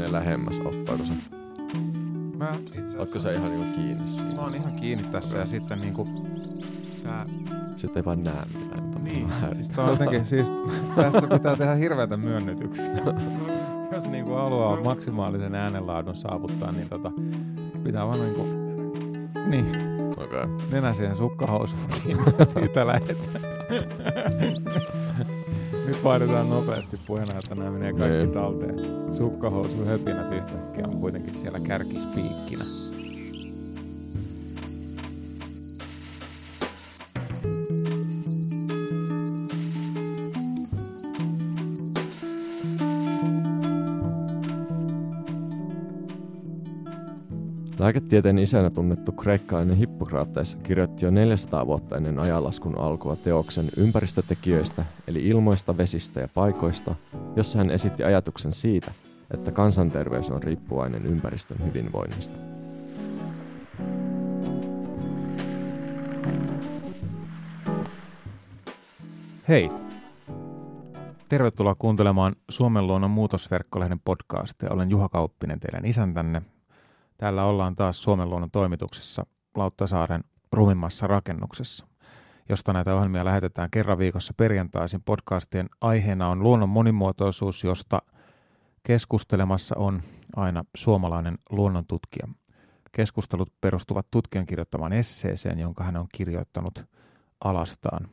menee lähemmäs, auttaako se? Mä itse Ootko sä ihan niinku kiinni siinä? Mä oon ihan kiinni tässä ja sitten niinku... Tää, Sitten ei vaan näe mitään. mitä niin, mä siis tää on jotenkin, siis tässä pitää tehdä hirveätä myönnytyksiä. Jos niinku haluaa maksimaalisen äänenlaadun saavuttaa, niin tota, pitää vaan niinku, niin, Okei. Okay. nenä siihen sukkahousuun kiinni siitä lähdetään. Nyt vaihdetaan nopeasti puheena, että nämä menee kaikki Niin. talteen. Sukkahousu höpinät yhtäkkiä on kuitenkin siellä kärkispiikkinä. Lääketieteen isänä tunnettu kreikkalainen Hippokrates kirjoitti jo 400 vuotta ennen ajanlaskun alkua teoksen ympäristötekijöistä, eli ilmoista, vesistä ja paikoista, jossa hän esitti ajatuksen siitä, että kansanterveys on riippuvainen ympäristön hyvinvoinnista. Hei! Tervetuloa kuuntelemaan Suomen luonnon muutosverkkolehden podcastia. Olen Juha Kauppinen, teidän isäntänne. Täällä ollaan taas Suomen luonnon toimituksessa Lauttasaaren rumimmassa rakennuksessa, josta näitä ohjelmia lähetetään kerran viikossa perjantaisin. Podcastien aiheena on luonnon monimuotoisuus, josta keskustelemassa on aina suomalainen luonnontutkija. Keskustelut perustuvat tutkijan kirjoittamaan esseeseen, jonka hän on kirjoittanut alastaan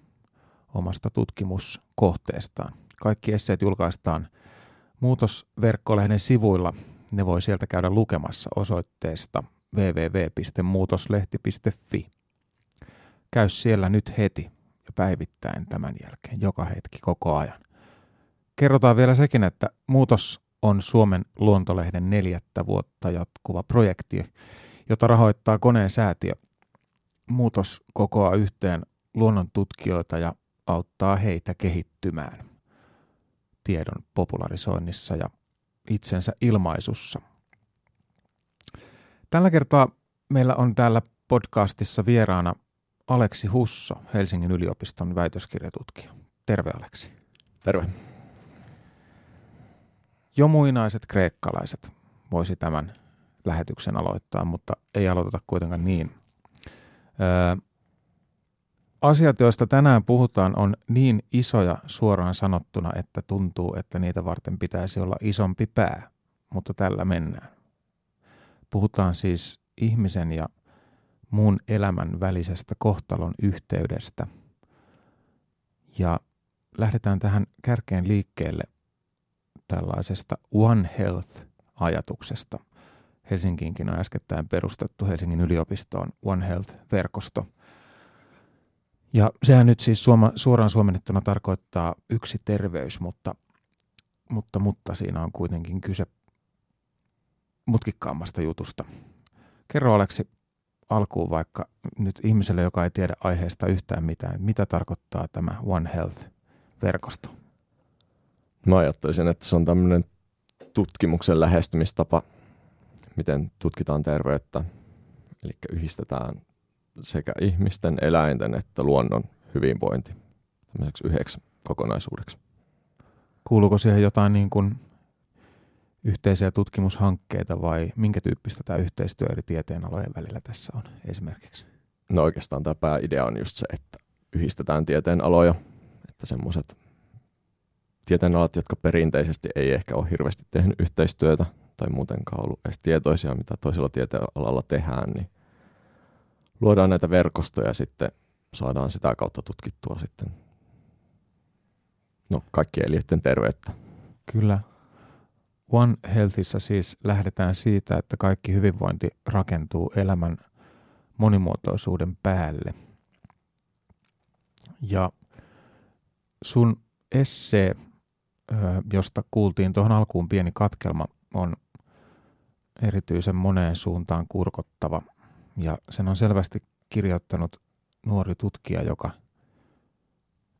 omasta tutkimuskohteestaan. Kaikki esseet julkaistaan Muutosverkkolehden sivuilla. Ne voi sieltä käydä lukemassa osoitteesta www.muutoslehti.fi. Käy siellä nyt heti ja päivittäin tämän jälkeen, joka hetki, koko ajan. Kerrotaan vielä sekin, että Muutos on Suomen luontolehden neljättä vuotta jatkuva projekti, jota rahoittaa koneen säätiö. Muutos kokoaa yhteen luonnon tutkijoita ja auttaa heitä kehittymään tiedon popularisoinnissa ja itsensä ilmaisussa. Tällä kertaa meillä on täällä podcastissa vieraana Aleksi Husso, Helsingin yliopiston väitöskirjatutkija. Terve Aleksi. Terve. Jo muinaiset kreikkalaiset voisi tämän lähetyksen aloittaa, mutta ei aloiteta kuitenkaan niin. Öö, asiat, joista tänään puhutaan, on niin isoja suoraan sanottuna, että tuntuu, että niitä varten pitäisi olla isompi pää, mutta tällä mennään. Puhutaan siis ihmisen ja muun elämän välisestä kohtalon yhteydestä. Ja lähdetään tähän kärkeen liikkeelle tällaisesta One Health-ajatuksesta. Helsinkiinkin on äskettäin perustettu Helsingin yliopistoon One Health-verkosto – ja sehän nyt siis suoma, suoraan suomennettuna tarkoittaa yksi terveys, mutta, mutta, mutta siinä on kuitenkin kyse mutkikkaammasta jutusta. Kerro Aleksi alkuun vaikka nyt ihmiselle, joka ei tiedä aiheesta yhtään mitään, mitä tarkoittaa tämä One Health-verkosto? Mä ajattelisin, että se on tämmöinen tutkimuksen lähestymistapa, miten tutkitaan terveyttä. Eli yhdistetään sekä ihmisten, eläinten että luonnon hyvinvointi tämmöiseksi yhdeksi kokonaisuudeksi. Kuuluuko siihen jotain niin kuin yhteisiä tutkimushankkeita vai minkä tyyppistä tämä yhteistyö eri tieteenalojen välillä tässä on esimerkiksi? No oikeastaan tämä pääidea on just se, että yhdistetään tieteen aloja, että semmoiset tieteenalat, jotka perinteisesti ei ehkä ole hirveästi tehnyt yhteistyötä tai muutenkaan ollut edes tietoisia, mitä toisella tieteenalalla tehdään, niin luodaan näitä verkostoja ja sitten saadaan sitä kautta tutkittua sitten no, kaikkien eliöiden terveyttä. Kyllä. One Healthissa siis lähdetään siitä, että kaikki hyvinvointi rakentuu elämän monimuotoisuuden päälle. Ja sun essee, josta kuultiin tuohon alkuun pieni katkelma, on erityisen moneen suuntaan kurkottava. Ja sen on selvästi kirjoittanut nuori tutkija, joka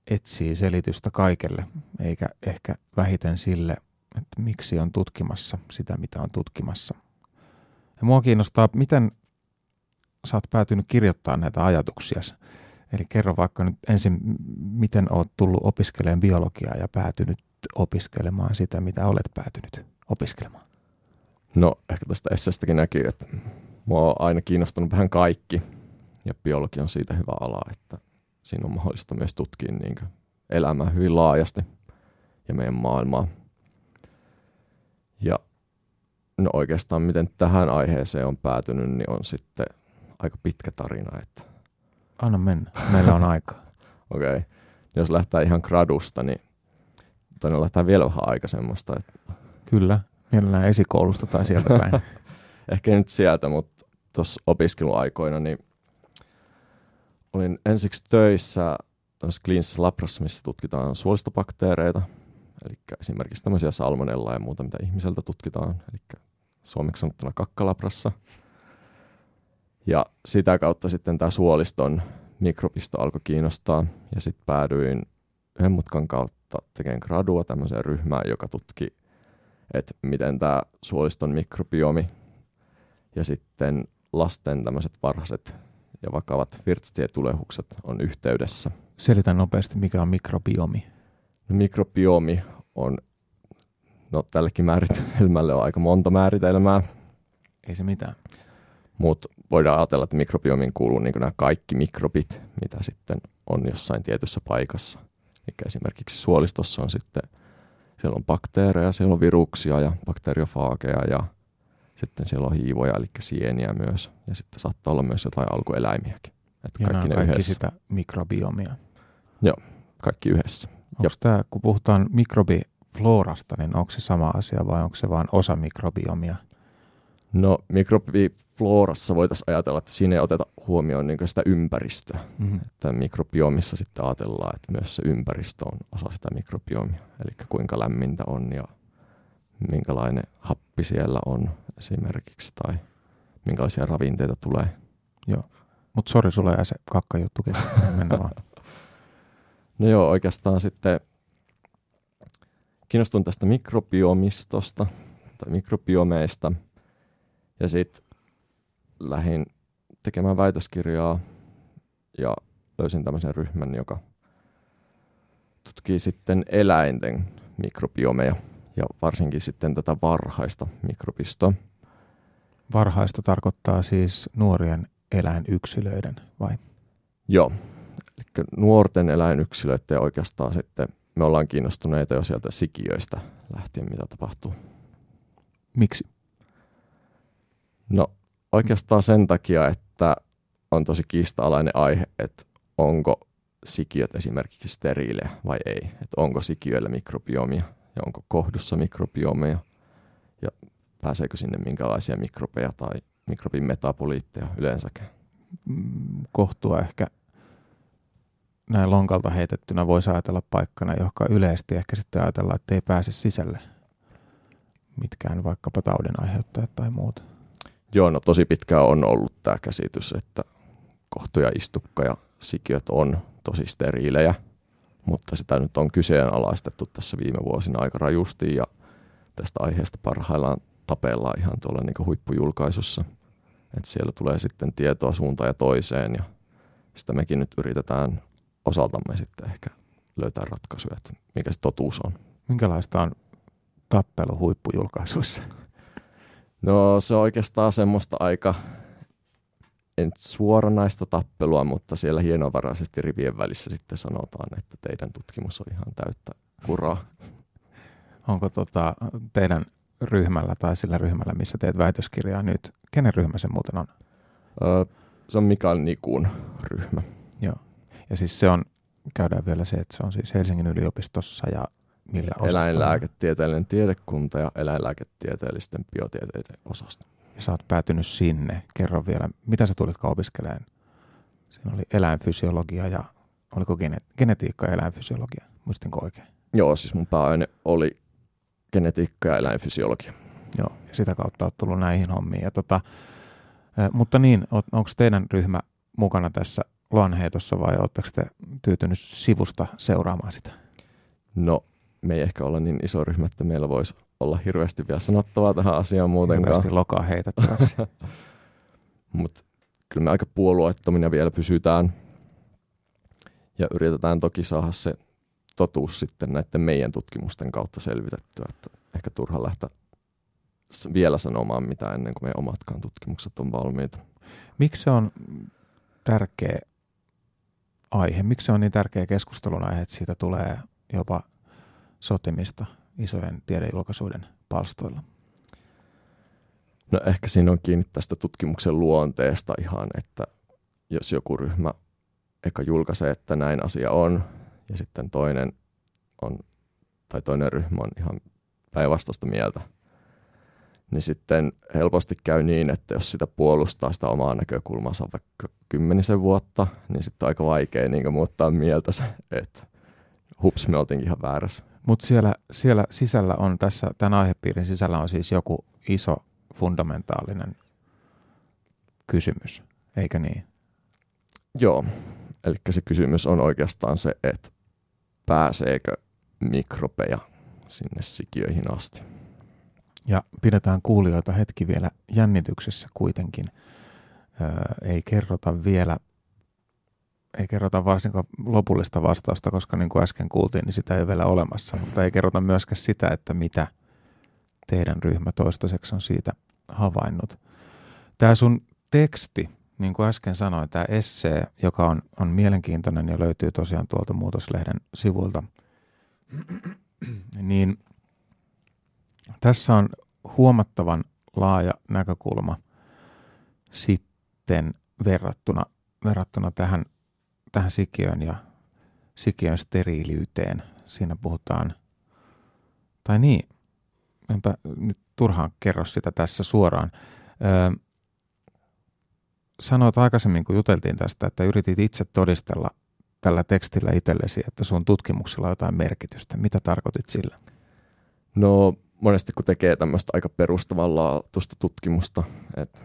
etsii selitystä kaikelle, eikä ehkä vähiten sille, että miksi on tutkimassa sitä, mitä on tutkimassa. Ja mua kiinnostaa, miten sä oot päätynyt kirjoittamaan näitä ajatuksia. Eli kerro vaikka nyt ensin, miten oot tullut opiskelemaan biologiaa ja päätynyt opiskelemaan sitä, mitä olet päätynyt opiskelemaan. No ehkä tästä esseestäkin näkyy, että mua on aina kiinnostunut vähän kaikki ja biologia on siitä hyvä ala, että siinä on mahdollista myös tutkia niin elämää hyvin laajasti ja meidän maailmaa. Ja no oikeastaan miten tähän aiheeseen on päätynyt, niin on sitten aika pitkä tarina. Että... Anna mennä, meillä on aikaa. Okei, okay. jos lähtee ihan gradusta, niin tai lähtee vielä vähän aikaisemmasta. Että... Kyllä, mielellään esikoulusta tai sieltä päin. Ehkä nyt sieltä, mutta tuossa opiskeluaikoina niin olin ensiksi töissä tämmöisessä kliinisessä labrassa, missä tutkitaan suolistobakteereita, eli esimerkiksi tämmöisiä salmonella ja muuta, mitä ihmiseltä tutkitaan, eli suomeksi sanottuna kakkalabrassa. Ja sitä kautta sitten tämä suoliston mikrobisto alkoi kiinnostaa, ja sitten päädyin yhden mutkan kautta tekemään gradua tämmöiseen ryhmään, joka tutki, että miten tämä suoliston mikrobiomi ja sitten lasten tämmöiset varhaiset ja vakavat virtsatietulehukset on yhteydessä. Selitä nopeasti, mikä on mikrobiomi. No, mikrobiomi on, no tällekin määritelmälle on aika monta määritelmää. Ei se mitään. Mutta voidaan ajatella, että mikrobiomiin kuuluu niin nämä kaikki mikrobit, mitä sitten on jossain tietyssä paikassa. Eli esimerkiksi suolistossa on sitten, siellä on bakteereja, siellä on viruksia ja bakteriofaageja ja sitten siellä on hiivoja, eli sieniä myös. Ja sitten saattaa olla myös jotain alkueläimiäkin. Että ja kaikki, ne kaikki yhdessä. sitä mikrobiomia. Joo, kaikki yhdessä. Onko tämä, kun puhutaan mikrobiflorasta, niin onko se sama asia vai onko se vain osa mikrobiomia? No mikrobiflorassa voitaisiin ajatella, että siinä ei oteta huomioon niin sitä ympäristöä. Mm-hmm. Että mikrobiomissa sitten ajatellaan, että myös se ympäristö on osa sitä mikrobiomia. Eli kuinka lämmintä on ja minkälainen happi siellä on esimerkiksi tai minkälaisia ravinteita tulee. Joo, mutta sori, sulla jää se kakkajuttukin. Mennä vaan. No joo, oikeastaan sitten kiinnostun tästä mikrobiomistosta tai mikrobiomeista ja sitten lähdin tekemään väitöskirjaa ja löysin tämmöisen ryhmän, joka tutkii sitten eläinten mikrobiomeja ja varsinkin sitten tätä varhaista mikrobistoa. Varhaista tarkoittaa siis nuorien eläinyksilöiden vai? Joo, eli nuorten eläinyksilöiden ja oikeastaan sitten me ollaan kiinnostuneita jo sieltä sikiöistä lähtien, mitä tapahtuu. Miksi? No oikeastaan sen takia, että on tosi kiista-alainen aihe, että onko sikiöt esimerkiksi steriilejä vai ei. Että onko sikiöillä mikrobiomia ja onko kohdussa mikrobiomeja ja pääseekö sinne minkälaisia mikrobeja tai mikrobin metaboliitteja yleensäkään. Mm, kohtua ehkä näin lonkalta heitettynä voisi ajatella paikkana, joka yleisesti ehkä sitten ajatellaan, että ei pääse sisälle mitkään vaikkapa taudin aiheuttajat tai muut. Joo, no tosi pitkään on ollut tämä käsitys, että kohtuja, istukka ja sikiöt on tosi steriilejä – mutta sitä nyt on kyseenalaistettu tässä viime vuosina aika rajusti ja tästä aiheesta parhaillaan tapellaan ihan tuolla niin huippujulkaisussa. Että siellä tulee sitten tietoa suuntaan ja toiseen ja sitä mekin nyt yritetään osaltamme sitten ehkä löytää ratkaisuja, että mikä se totuus on. Minkälaista on tappelu huippujulkaisuissa? No se on oikeastaan semmoista aika en suoranaista tappelua, mutta siellä hienovaraisesti rivien välissä sitten sanotaan, että teidän tutkimus on ihan täyttä kuraa. Onko tota, teidän ryhmällä tai sillä ryhmällä, missä teet väitöskirjaa nyt, kenen ryhmä se muuten on? Öö, se on Mikael Nikun ryhmä. Joo. Ja siis se on, käydään vielä se, että se on siis Helsingin yliopistossa ja millä osastolla? Eläinlääketieteellinen tiedekunta ja eläinlääketieteellisten biotieteiden osasto ja sä oot päätynyt sinne. Kerro vielä, mitä sä tulitkaan opiskelemaan? Siinä oli eläinfysiologia ja oliko gene- genetiikka ja eläinfysiologia, muistinko oikein? Joo, siis mun pääaine oli genetiikka ja eläinfysiologia. Joo, ja sitä kautta oot tullut näihin hommiin. Ja tota, mutta niin, onko teidän ryhmä mukana tässä luonheitossa vai oletteko te tyytynyt sivusta seuraamaan sitä? No, me ei ehkä olla niin iso ryhmä, että meillä voisi olla hirveästi vielä sanottavaa tähän asiaan muutenkaan. Hirveästi lokaa heitettäväksi. Mutta kyllä me aika puolueettomina vielä pysytään ja yritetään toki saada se totuus sitten näiden meidän tutkimusten kautta selvitettyä, että ehkä turha lähteä vielä sanomaan mitä ennen kuin meidän omatkaan tutkimukset on valmiita. Miksi se on tärkeä aihe? Miksi se on niin tärkeä keskustelun aihe, että siitä tulee jopa sotimista isojen tiedejulkaisuuden palstoilla? No ehkä siinä on kiinni tästä tutkimuksen luonteesta ihan, että jos joku ryhmä eka julkaisee, että näin asia on, ja sitten toinen on, tai toinen ryhmä on ihan päinvastaista mieltä, niin sitten helposti käy niin, että jos sitä puolustaa sitä omaa näkökulmansa vaikka kymmenisen vuotta, niin sitten on aika vaikea niin muuttaa mieltä että hups, me oltiinkin ihan väärässä. Mutta siellä, siellä sisällä on tässä, tämän aihepiirin sisällä on siis joku iso fundamentaalinen kysymys, eikö niin? Joo, eli se kysymys on oikeastaan se, että pääseekö mikrobeja sinne sikiöihin asti. Ja pidetään kuulijoita hetki vielä jännityksessä kuitenkin. Öö, ei kerrota vielä, ei kerrota varsinkaan lopullista vastausta, koska niin kuin äsken kuultiin, niin sitä ei ole vielä olemassa. Mutta ei kerrota myöskään sitä, että mitä teidän ryhmä toistaiseksi on siitä havainnut. Tämä sun teksti, niin kuin äsken sanoin, tämä essee, joka on, on mielenkiintoinen ja löytyy tosiaan tuolta Muutoslehden sivuilta, niin tässä on huomattavan laaja näkökulma sitten verrattuna, verrattuna tähän, tähän sikiön ja sikiön steriiliyteen. Siinä puhutaan, tai niin, enpä nyt turhaan kerro sitä tässä suoraan. Öö, sanoit aikaisemmin, kun juteltiin tästä, että yritit itse todistella tällä tekstillä itsellesi, että sun tutkimuksella on jotain merkitystä. Mitä tarkoitit sillä? No monesti kun tekee tämmöistä aika perustavanlaatuista tutkimusta, että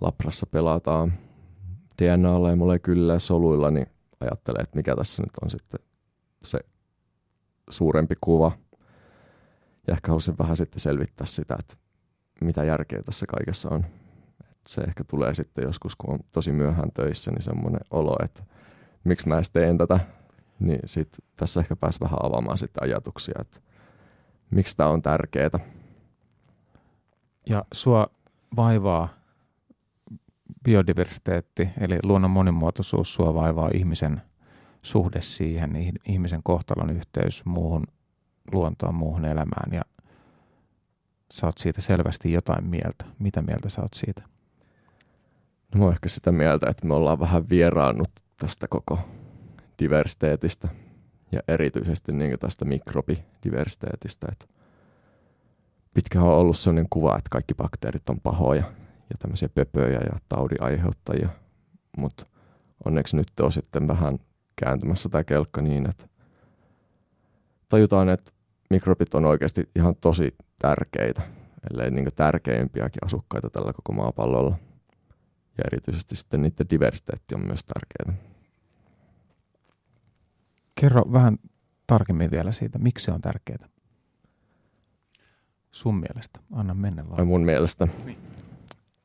labrassa pelataan DNAlla ja molekyyllä ja soluilla, niin ajattelee, että mikä tässä nyt on sitten se suurempi kuva. Ja ehkä halusin vähän sitten selvittää sitä, että mitä järkeä tässä kaikessa on. Et se ehkä tulee sitten joskus, kun on tosi myöhään töissä, niin semmoinen olo, että miksi mä edes teen tätä. Niin sit tässä ehkä pääsi vähän avaamaan sitten ajatuksia, että miksi tämä on tärkeää. Ja sua vaivaa biodiversiteetti, eli luonnon monimuotoisuus, sua vaivaa ihmisen suhde siihen, ihmisen kohtalon yhteys muuhun luontoon, muuhun elämään ja sä oot siitä selvästi jotain mieltä. Mitä mieltä sä oot siitä? No mä oon ehkä sitä mieltä, että me ollaan vähän vieraannut tästä koko diversiteetistä ja erityisesti niin tästä mikrobidiversiteetistä. Että pitkään on ollut sellainen kuva, että kaikki bakteerit on pahoja ja tämmöisiä pöpöjä ja taudin aiheuttajia, mutta onneksi nyt on sitten vähän kääntymässä tämä kelkka niin, että tajutaan, että mikrobit on oikeasti ihan tosi tärkeitä, ellei niin tärkeimpiäkin asukkaita tällä koko maapallolla. Ja erityisesti sitten niiden diversiteetti on myös tärkeää. Kerro vähän tarkemmin vielä siitä, miksi se on tärkeää. Sun mielestä. Anna mennä vaan. Ai mun mielestä. Niin.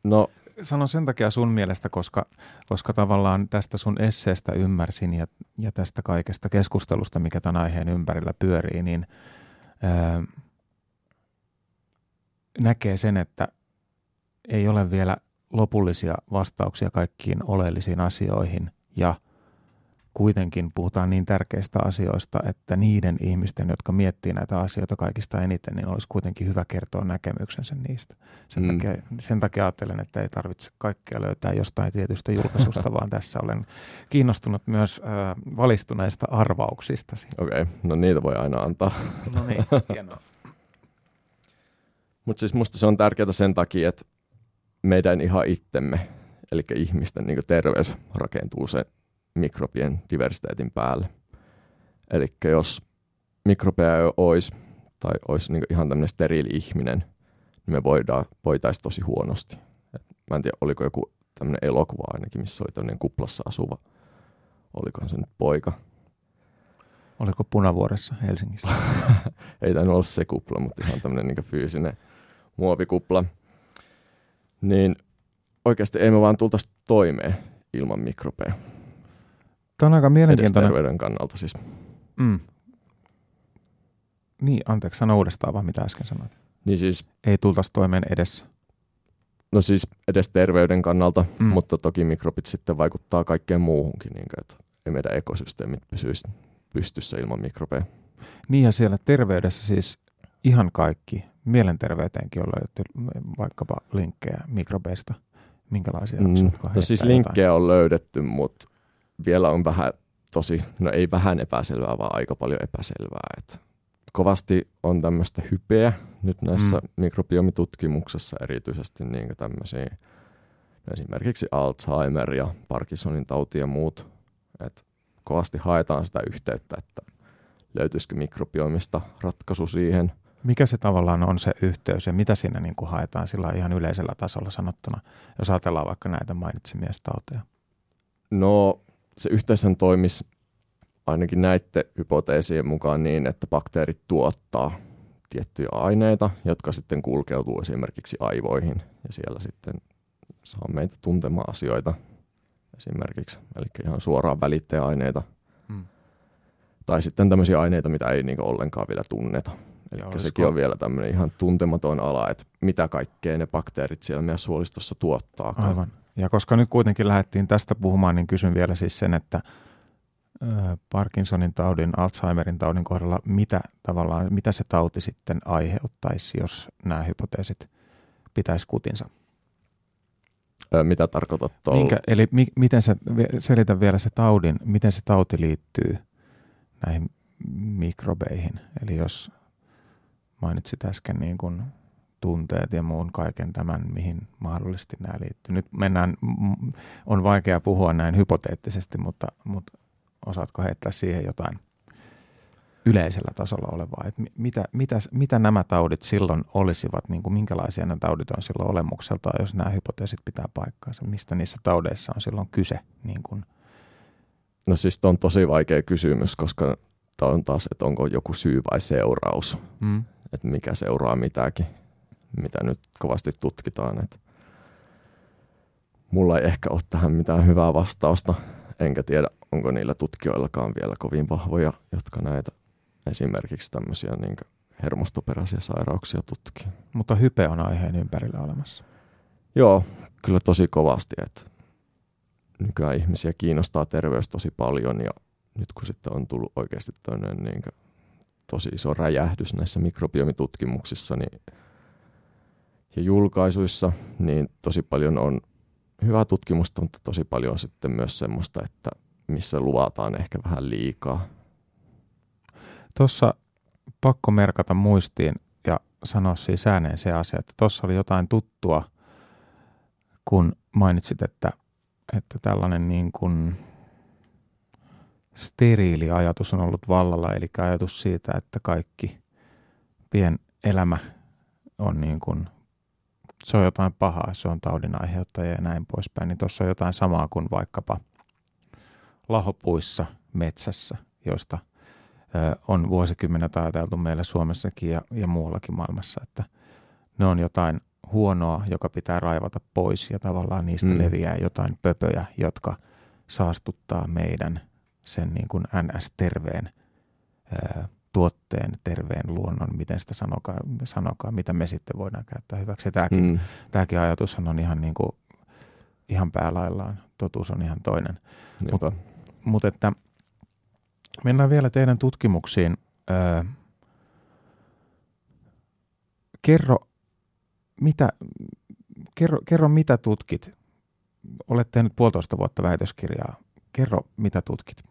No, Sanon sen takia sun mielestä, koska, koska tavallaan tästä sun esseestä ymmärsin ja, ja tästä kaikesta keskustelusta, mikä tämän aiheen ympärillä pyörii, niin ää, näkee sen, että ei ole vielä lopullisia vastauksia kaikkiin oleellisiin asioihin ja – kuitenkin puhutaan niin tärkeistä asioista, että niiden ihmisten, jotka miettii näitä asioita kaikista eniten, niin olisi kuitenkin hyvä kertoa näkemyksensä niistä. Sen, mm. takia, sen takia ajattelen, että ei tarvitse kaikkea löytää jostain tietystä julkaisusta, vaan tässä olen kiinnostunut myös äh, valistuneista arvauksista. Okei, okay. no niitä voi aina antaa. no niin, hienoa. Mutta siis musta se on tärkeää sen takia, että meidän ihan itsemme, eli ihmisten niin terveys rakentuu sen mikrobien diversiteetin päälle. Eli jos mikrobeja ei olisi, tai olisi niin ihan tämmöinen steriili ihminen, niin me voidaan, voitaisiin tosi huonosti. Et mä en tiedä, oliko joku tämmöinen elokuva ainakin, missä oli tämmöinen kuplassa asuva, olikohan se nyt poika. Oliko Punavuoressa Helsingissä? ei tainnut olla se kupla, mutta ihan tämmöinen niin fyysinen muovikupla. Niin oikeasti ei me vaan tultaisi toimeen ilman mikrobeja. Tämä on aika mielenkiintoinen. Edes terveyden kannalta siis. Mm. Niin, anteeksi, sano uudestaan vaan mitä äsken sanoit. Niin siis, Ei tultaisi toimeen edessä. no siis edes terveyden kannalta, Mm. mutta toki mikrobit sitten vaikuttaa kaikkeen muuhunkin, niin kuin, että ei meidän ekosysteemit pysyisi pystyssä ilman mikrobeja. Niin ja siellä terveydessä siis ihan kaikki, mielenterveyteenkin on löydetty vaikkapa linkkejä mikrobeista. Minkälaisia Mm. No siis linkkejä on löydetty, mutta vielä on vähän tosi, no ei vähän epäselvää, vaan aika paljon epäselvää. Että kovasti on tämmöistä hypeä nyt näissä Mm. mikrobiomitutkimuksessa erityisesti niin tämmöisiä esimerkiksi Alzheimer ja Parkinsonin tauti ja muut. Et kovasti haetaan sitä yhteyttä, että löytyisikö mikrobiomista ratkaisu siihen. Mikä se tavallaan on se yhteys ja mitä siinä niin kuin haetaan sillä ihan yleisellä tasolla sanottuna, jos ajatellaan vaikka näitä mainitsemia tauteja? No se yhteisön toimisi ainakin näiden hypoteesien mukaan niin, että bakteerit tuottaa tiettyjä aineita, jotka sitten kulkeutuu esimerkiksi aivoihin ja siellä sitten saa meitä tuntemaan asioita esimerkiksi, eli ihan suoraan välittäjäaineita Hmm. tai sitten tämmöisiä aineita, mitä ei niin ollenkaan vielä tunneta. Eli Ja sekin on vielä tämmöinen ihan tuntematon ala, että mitä kaikkea ne bakteerit siellä meidän suolistossa tuottaa. Aivan. Ja koska nyt kuitenkin lähdettiin tästä puhumaan, niin kysyn vielä siis sen, että Parkinsonin taudin, Alzheimerin taudin kohdalla, mitä tavallaan, mitä se tauti sitten aiheuttaisi, jos nämä hypoteesit pitäisi kutinsa? Mitä tarkoitat tuolla? Minkä, eli mi, miten se, selitä vielä se taudin, miten se tauti liittyy näihin mikrobeihin. Eli jos mainitsit äsken niin kuin tunteet ja muun kaiken tämän, mihin mahdollisesti nämä liittyy. Nyt mennään, on vaikea puhua näin hypoteettisesti, mutta, mutta osaatko heittää siihen jotain yleisellä tasolla olevaa, että mi- mitä, mitä, mitä nämä taudit silloin olisivat, niin kuin minkälaisia nämä taudit on silloin olemukseltaan, jos nämä hypoteesit pitää paikkaansa, mistä niissä taudeissa on silloin kyse, niin kuin, No siis on tosi vaikea kysymys, koska tämä on taas, että onko joku syy vai seuraus, mm, että mikä seuraa mitäkin, mitä nyt kovasti tutkitaan. Että mulla ei ehkä ole tähän mitään hyvää vastausta, enkä tiedä, onko niillä tutkijoillakaan vielä kovin vahvoja, jotka näitä esimerkiksi tämmöisiä niin hermostoperäisiä sairauksia tutkii. mutta hype on aiheen ympärillä olemassa. Joo, kyllä tosi kovasti, että nykyään ihmisiä kiinnostaa terveys tosi paljon ja nyt kun sitten on tullut oikeasti tämmöinen niin tosi iso räjähdys näissä mikrobiomitutkimuksissa niin, ja julkaisuissa, niin tosi paljon on hyvää tutkimusta, mutta tosi paljon on sitten myös semmoista, että missä luvataan ehkä vähän liikaa. Tuossa pakko merkata muistiin ja sanoa siis ääneen se asia, että tuossa oli jotain tuttua, kun mainitsit, että, että tällainen niin kuin steriili ajatus on ollut vallalla, eli ajatus siitä, että kaikki pien elämä on niin kuin, se on jotain pahaa, se on taudin aiheuttaja ja näin poispäin, niin tuossa on jotain samaa kuin vaikkapa lahopuissa metsässä, joista on vuosikymmenet ajateltu meillä Suomessakin ja, ja muuallakin maailmassa, että ne on jotain huonoa, joka pitää raivata pois ja tavallaan niistä mm. Leviää jotain pöpöjä, jotka saastuttaa meidän sen niin kuin NS-terveen tuotteen, terveen luonnon, miten sitä sanokaa, sanokaa, mitä me sitten voidaan käyttää hyväksi. Tämäkin, mm. Tämäkin ajatushan on ihan, niin kuin, ihan päälaillaan, totuus on ihan toinen. Mutta että mennään vielä teidän tutkimuksiin. Öö, kerro, mitä, kerro, kerro, mitä tutkit. Olet tehnyt puolitoista vuotta väitöskirjaa. Kerro, mitä tutkit.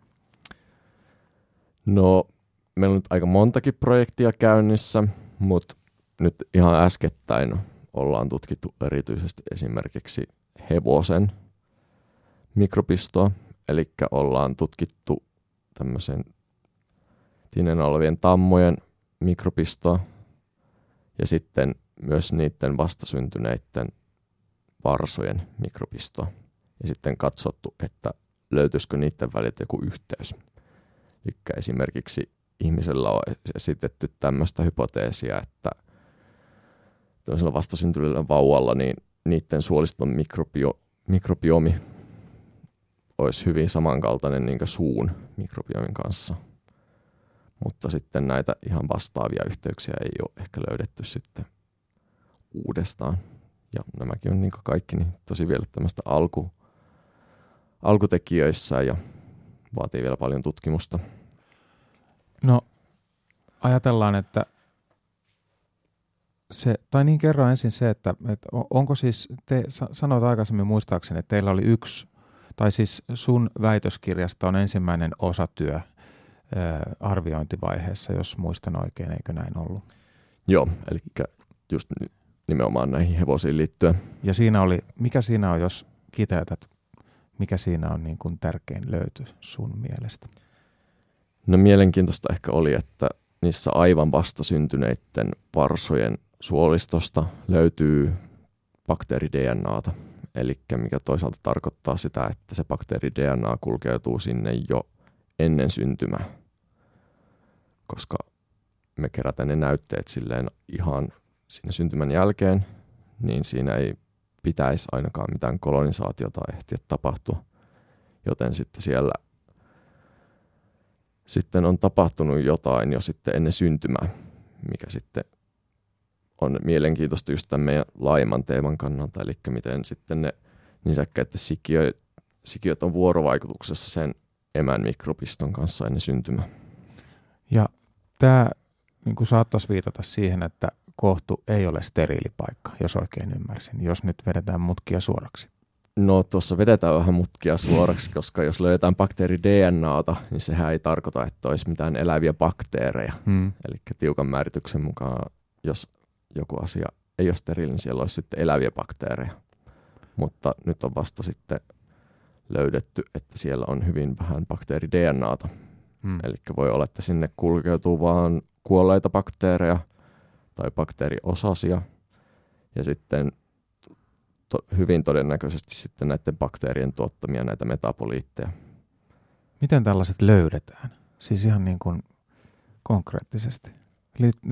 No, meillä on nyt aika montakin projektia käynnissä, mutta nyt ihan äskettäin ollaan tutkittu erityisesti esimerkiksi hevosen mikrobistoa, eli ollaan tutkittu tämmöisen tiinen olevien tammojen mikrobistoa ja sitten myös niiden vastasyntyneiden varsojen mikrobistoa. Ja sitten katsottu, että löytyisikö niiden väliltä joku yhteys. Eli esimerkiksi ihmisellä on esitetty tämmöistä hypoteesia, että tämmöisellä vastasyntyneellä vauvalla niin niiden suoliston mikrobio, mikrobiomi olisi hyvin samankaltainen niin suun mikrobiomin kanssa. Mutta sitten näitä ihan vastaavia yhteyksiä ei ole ehkä löydetty sitten uudestaan. Ja nämäkin on niin kaikki niin tosi vielä tämmöistä alku, alkutekijöissä ja vaatii vielä paljon tutkimusta. No ajatellaan, että se, tai niin kerro ensin se, että, että onko siis, te sanoit aikaisemmin muistaakseni, että teillä oli yksi, tai siis sun väitöskirjasta on ensimmäinen osatyö arviointivaiheessa, jos muistan oikein, eikö näin ollut? Joo, eli just nimenomaan näihin hevosiin liittyen. Ja siinä oli, mikä siinä on, jos kiteytät, mikä siinä on niin kuin tärkein löyty sun mielestä? No mielenkiintoista ehkä oli, että niissä aivan vasta syntyneiden varsojen suolistosta löytyy bakteeri-DNAta. Eli mikä toisaalta tarkoittaa sitä, että se bakteeri-DNA kulkeutuu sinne jo ennen syntymää. Koska me kerätään ne näytteet silleen ihan siinä syntymän jälkeen, niin siinä ei pitäisi ainakaan mitään kolonisaatiota ehtiä tapahtua. Joten sitten siellä sitten on tapahtunut jotain jo sitten ennen syntymää, mikä sitten on mielenkiintoista just tämän meidän laajemman teeman kannalta, eli miten sitten ne nisäkkäiden sikiö, sikiöt on vuorovaikutuksessa sen emän mikropiston kanssa ennen syntymää. Ja tämä niin kuin saattaisi viitata siihen, että kohtu ei ole steriilipaikka, jos oikein ymmärsin, jos nyt vedetään mutkia suoraksi. No tuossa vedetään vähän mutkia suoraksi, koska jos löydetään bakteeri DNAta, niin sehän ei tarkoita, että olisi mitään eläviä bakteereja. Hmm. Eli tiukan määrityksen mukaan, jos joku asia ei ole steriili, niin siellä olisi sitten eläviä bakteereja. Mutta nyt on vasta sitten löydetty, että siellä on hyvin vähän bakteeri DNAta. Hmm. Eli voi olla, että sinne kulkeutuu vain kuolleita bakteereja tai bakteeriosasia. Ja sitten to, hyvin todennäköisesti sitten näiden bakteerien tuottamia näitä metaboliitteja. Miten tällaiset löydetään? Siis ihan niin kuin konkreettisesti.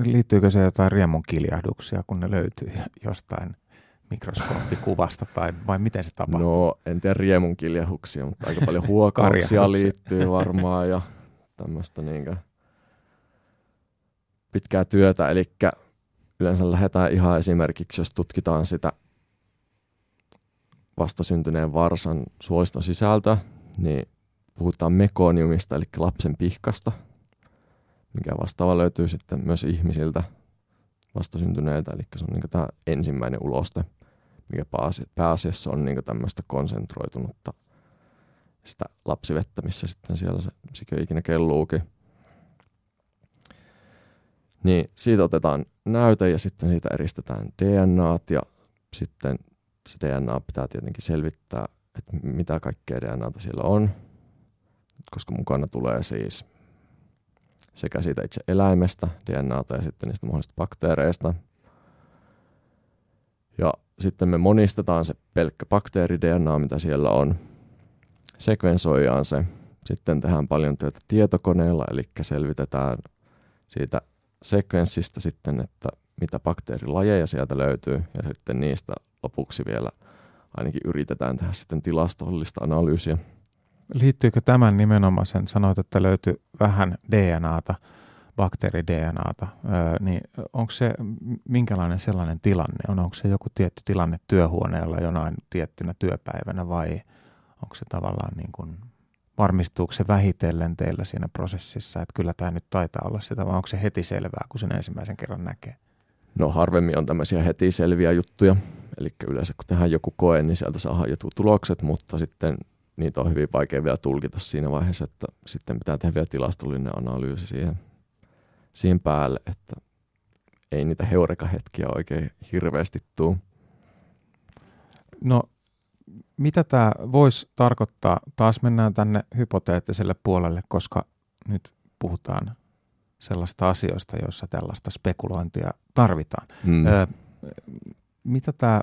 Liittyykö se jotain riemun kiljahduksia, kun ne löytyy jostain mikroskooppikuvasta, tai vai miten se tapahtuu? No, en tiedä riemun kiljahduksia, mutta aika paljon huokauksia liittyy varmaan ja tämmöistä niin pitkää työtä. Eli yleensä lähdetään ihan esimerkiksi, jos tutkitaan sitä vastasyntyneen varsan suoliston sisältöä, niin puhutaan mekoniumista, eli lapsen pihkasta, mikä vastaava löytyy sitten myös ihmisiltä vastasyntyneiltä, eli se on niin tämä ensimmäinen uloste, mikä pääasiassa on niin tämmöistä konsentroitunutta sitä lapsivettä, missä sitten siellä se sikiö ikinä kelluukin. Niin siitä otetaan näyte ja sitten siitä eristetään DNAt ja sitten se DNA pitää tietenkin selvittää, että mitä kaikkea DNAta siellä on, koska mukana tulee siis sekä siitä itse eläimestä DNAta ja sitten niistä mahdollisista bakteereista. Ja sitten me monistetaan se pelkkä bakteeri-DNA, mitä siellä on, sekvensoidaan se, sitten tehdään paljon työtä tietokoneella, eli selvitetään siitä sekvenssistä sitten, että mitä bakteerilajeja sieltä löytyy, ja sitten niistä lopuksi vielä ainakin yritetään tehdä sitten tilastollista analyysiä. Liittyykö tämän nimenomaisen, sanoit, että löytyy vähän DNAta, bakteeri-DNAta, öö, niin onko se, minkälainen sellainen tilanne on? Onko se joku tietty tilanne työhuoneella jonain tiettynä työpäivänä vai onko se tavallaan niin kuin, varmistuuko se vähitellen teillä siinä prosessissa, että kyllä tämä nyt taitaa olla sitä, vai onko se heti selvää, kun sen ensimmäisen kerran näkee? No harvemmin on tämmöisiä heti selviä juttuja. Eli yleensä kun tehdään joku koe, niin sieltä saa jotkut tulokset, mutta sitten niitä on hyvin vaikea vielä tulkita siinä vaiheessa, että sitten pitää tehdä vielä tilastollinen analyysi siihen, siihen päälle, että ei niitä heureka-hetkiä oikein hirveästi tule. No mitä tämä voisi tarkoittaa? Taas mennään tänne hypoteettiselle puolelle, koska nyt puhutaan sellaista asioista, joissa tällaista spekulointia tarvitaan. Mm. Ö, mitä tämä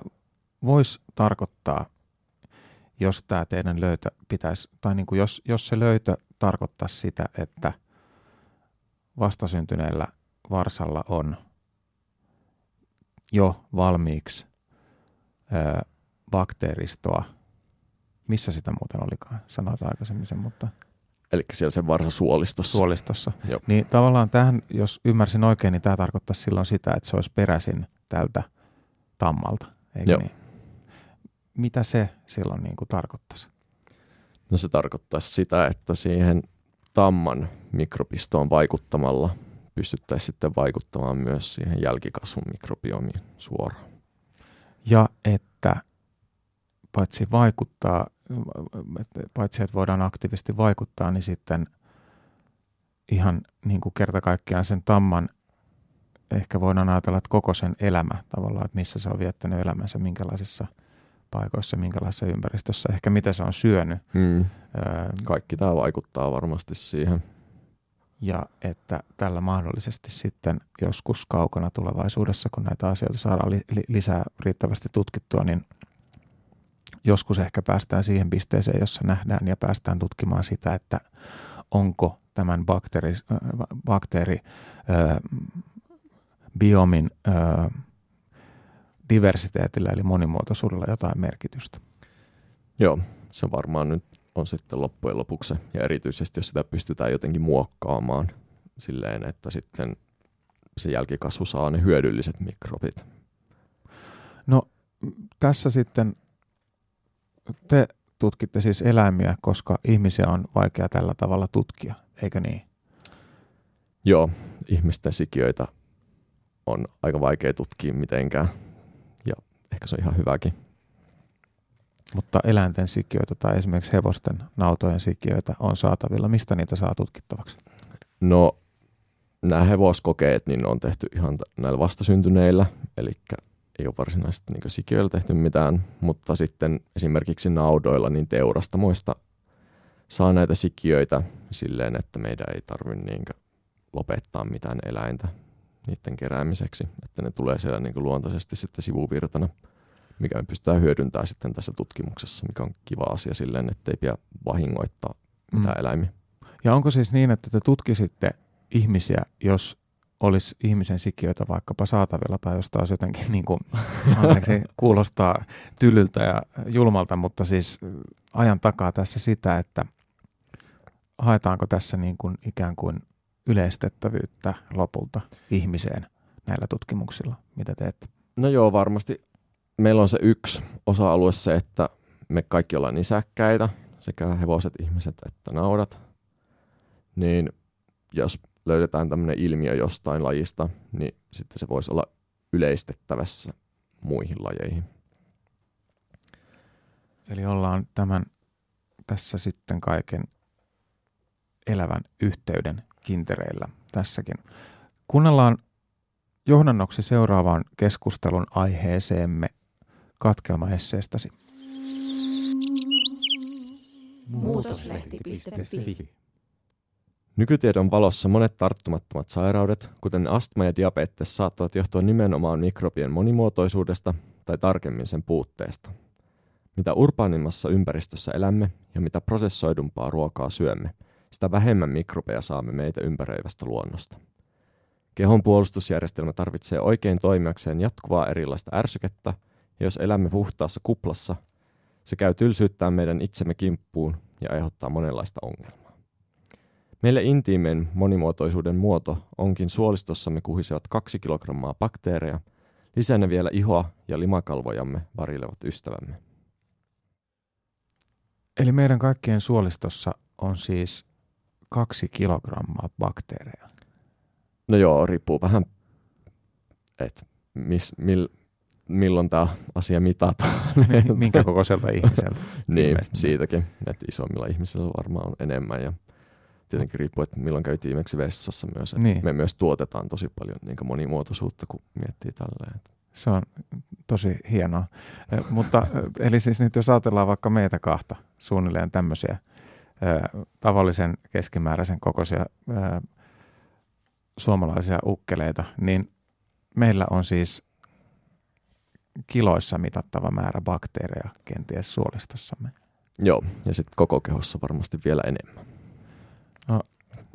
voisi tarkoittaa, jos tämä teidän löytö pitäisi, tai niin kuin jos, jos se löytö tarkoittaa sitä, että vastasyntyneellä varsalla on jo valmiiksi ö, bakteeristoa, missä sitä muuten olikaan, sanoit aikaisemmin sen, mutta Eli siellä sen varsa suolistossa. Suolistossa. Joo. Niin tavallaan tähän, jos ymmärsin oikein, niin tämä tarkoittaa silloin sitä, että se olisi peräisin tältä tammalta, eikö Joo. niin? Mitä se silloin niin kuin tarkoittaisi? No se tarkoittaisi sitä, että siihen tamman mikrobistoon vaikuttamalla pystyttäisiin sitten vaikuttamaan myös siihen jälkikasvun mikrobiomiin suoraan. Ja että paitsi vaikuttaa, paitsi että voidaan aktiivisesti vaikuttaa, niin sitten ihan niin kuin kerta kaikkiaan sen tamman, ehkä voidaan ajatella, että koko sen elämä tavallaan, että missä se on viettänyt elämänsä, minkälaisissa paikoissa, minkälaisessa ympäristössä, ehkä mitä se on syönyt. Mm. Öö, Kaikki tämä vaikuttaa varmasti siihen. ja että tällä mahdollisesti sitten joskus kaukana tulevaisuudessa, kun näitä asioita saadaan li- lisää riittävästi tutkittua, niin joskus ehkä päästään siihen pisteeseen, jossa nähdään ja päästään tutkimaan sitä, että onko tämän bakteeri, bakteeri äh, biomin äh, diversiteetillä eli monimuotoisuudella jotain merkitystä. Joo, se varmaan nyt on sitten loppujen lopuksi. Ja erityisesti, jos sitä pystytään jotenkin muokkaamaan silleen, että sitten se jälkikasvu saa ne hyödylliset mikrobit. Tässä sitten te tutkitte siis eläimiä, koska ihmisiä on vaikea tällä tavalla tutkia, eikö niin? Joo, ihmisten sikiöitä on aika vaikea tutkia mitenkään. Ja ehkä se on ihan hyväkin. Mutta eläinten sikiöitä tai esimerkiksi hevosten, nautojen sikiöitä on saatavilla. Mistä niitä saa tutkittavaksi? No, nämä hevoskokeet niin on tehty ihan näillä vastasyntyneillä, eli ei ole varsinaisesti niin sikiöillä tehty mitään, mutta sitten esimerkiksi naudoilla niin teurastamoista saa näitä sikiöitä silleen, että meidän ei tarvitse niin lopettaa mitään eläintä niiden keräämiseksi, että ne tulee siellä niin luontaisesti sitten sivuvirtana, mikä me pystytään hyödyntämään sitten tässä tutkimuksessa, mikä on kiva asia silleen, että ei pidä vahingoittaa mitään Mm. eläimiä. Ja onko siis niin, että te tutkisitte ihmisiä, jos olisi ihmisen sikiöitä vaikkapa saatavilla tai jos taas jotenkin niin kuin, anteeksi, kuulostaa tylyltä ja julmalta, mutta siis äh, ajan takaa tässä sitä, että haetaanko tässä niin kuin ikään kuin yleistettävyyttä lopulta ihmiseen näillä tutkimuksilla, mitä teette? No joo, varmasti. Meillä on se yksi osa-alue se, että me kaikki ollaan nisäkkäitä, sekä hevoset, ihmiset että naudat. Niin jos löydetään tämmöinen ilmiö jostain lajista, niin sitten se voisi olla yleistettävässä muihin lajeihin. Eli ollaan tämän tässä sitten kaiken elävän yhteyden kintereillä tässäkin. Kuunnellaan johdannoksi seuraavaan keskustelun aiheeseemme katkelmaesseestäsi. Muutoslehti.fi. Nykytiedon valossa monet tarttumattomat sairaudet, kuten astma ja diabetes, saattavat johtua nimenomaan mikrobien monimuotoisuudesta tai tarkemmin sen puutteesta. Mitä urbaanimmassa ympäristössä elämme ja mitä prosessoidumpaa ruokaa syömme, sitä vähemmän mikrobeja saamme meitä ympäröivästä luonnosta. Kehon puolustusjärjestelmä tarvitsee oikein toimijakseen jatkuvaa erilaista ärsykettä, ja jos elämme puhtaassa kuplassa, se käy tylsyyttää meidän itsemme kimppuun ja aiheuttaa monenlaista ongelmaa. Meille intiimein monimuotoisuuden muoto onkin suolistossamme kuhisevat kaksi kilogrammaa bakteereja, lisänä vielä ihoa ja limakalvojamme varjelevat ystävämme. Eli meidän kaikkien suolistossa on siis kaksi kilogrammaa bakteereja. No joo, riippuu vähän, että mis, mil, milloin tämä asia mitataan. Minkä kokoiselta ihmiseltä? niin, siitäkin, että isommilla ihmisillä varmaan on enemmän ja tietenkin riippuu, että milloin käy viimeksi vessassa myös. Että Niin. Me myös tuotetaan tosi paljon niin monimuotoisuutta, kun miettii tälleen. Se on tosi hienoa. Eh, Mutta eh, eli siis nyt jos ajatellaan vaikka meitä kahta, suunnilleen tämmöisiä eh, tavallisen keskimääräisen kokoisia eh, suomalaisia ukkeleita, niin meillä on siis kiloissa mitattava määrä bakteereja kenties suolistossamme. Joo, ja sitten koko kehossa varmasti vielä enemmän.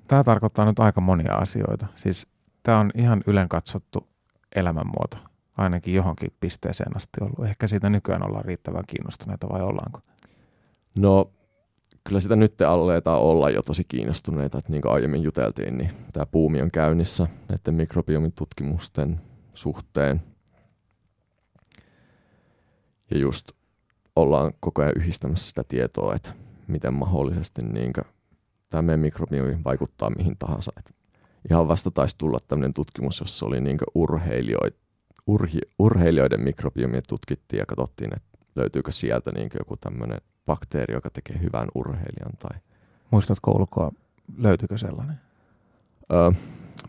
Tämä tarkoittaa nyt aika monia asioita. Siis tämä on ihan ylen katsottu elämänmuoto, ainakin johonkin pisteeseen asti ollut. Ehkä siitä nykyään ollaan riittävän kiinnostuneita vai ollaanko? No, kyllä sitä nyt aletaan olla jo tosi kiinnostuneita, että niin kuin aiemmin juteltiin, niin tämä puumi on käynnissä näiden mikrobiomin tutkimusten suhteen. Ja just ollaan koko ajan yhdistämässä sitä tietoa, että miten mahdollisesti niin tämä meidän mikrobiomi vaikuttaa mihin tahansa. Et ihan vasta taisi tulla tämmöinen tutkimus, jossa oli niin urheilijoid, urhi, urheilijoiden mikrobiomia tutkittiin ja katsottiin, että löytyykö sieltä niin joku tämmöinen bakteeri, joka tekee hyvän urheilijan. Tai... Muistatko ulkoa, löytyykö sellainen? Öö,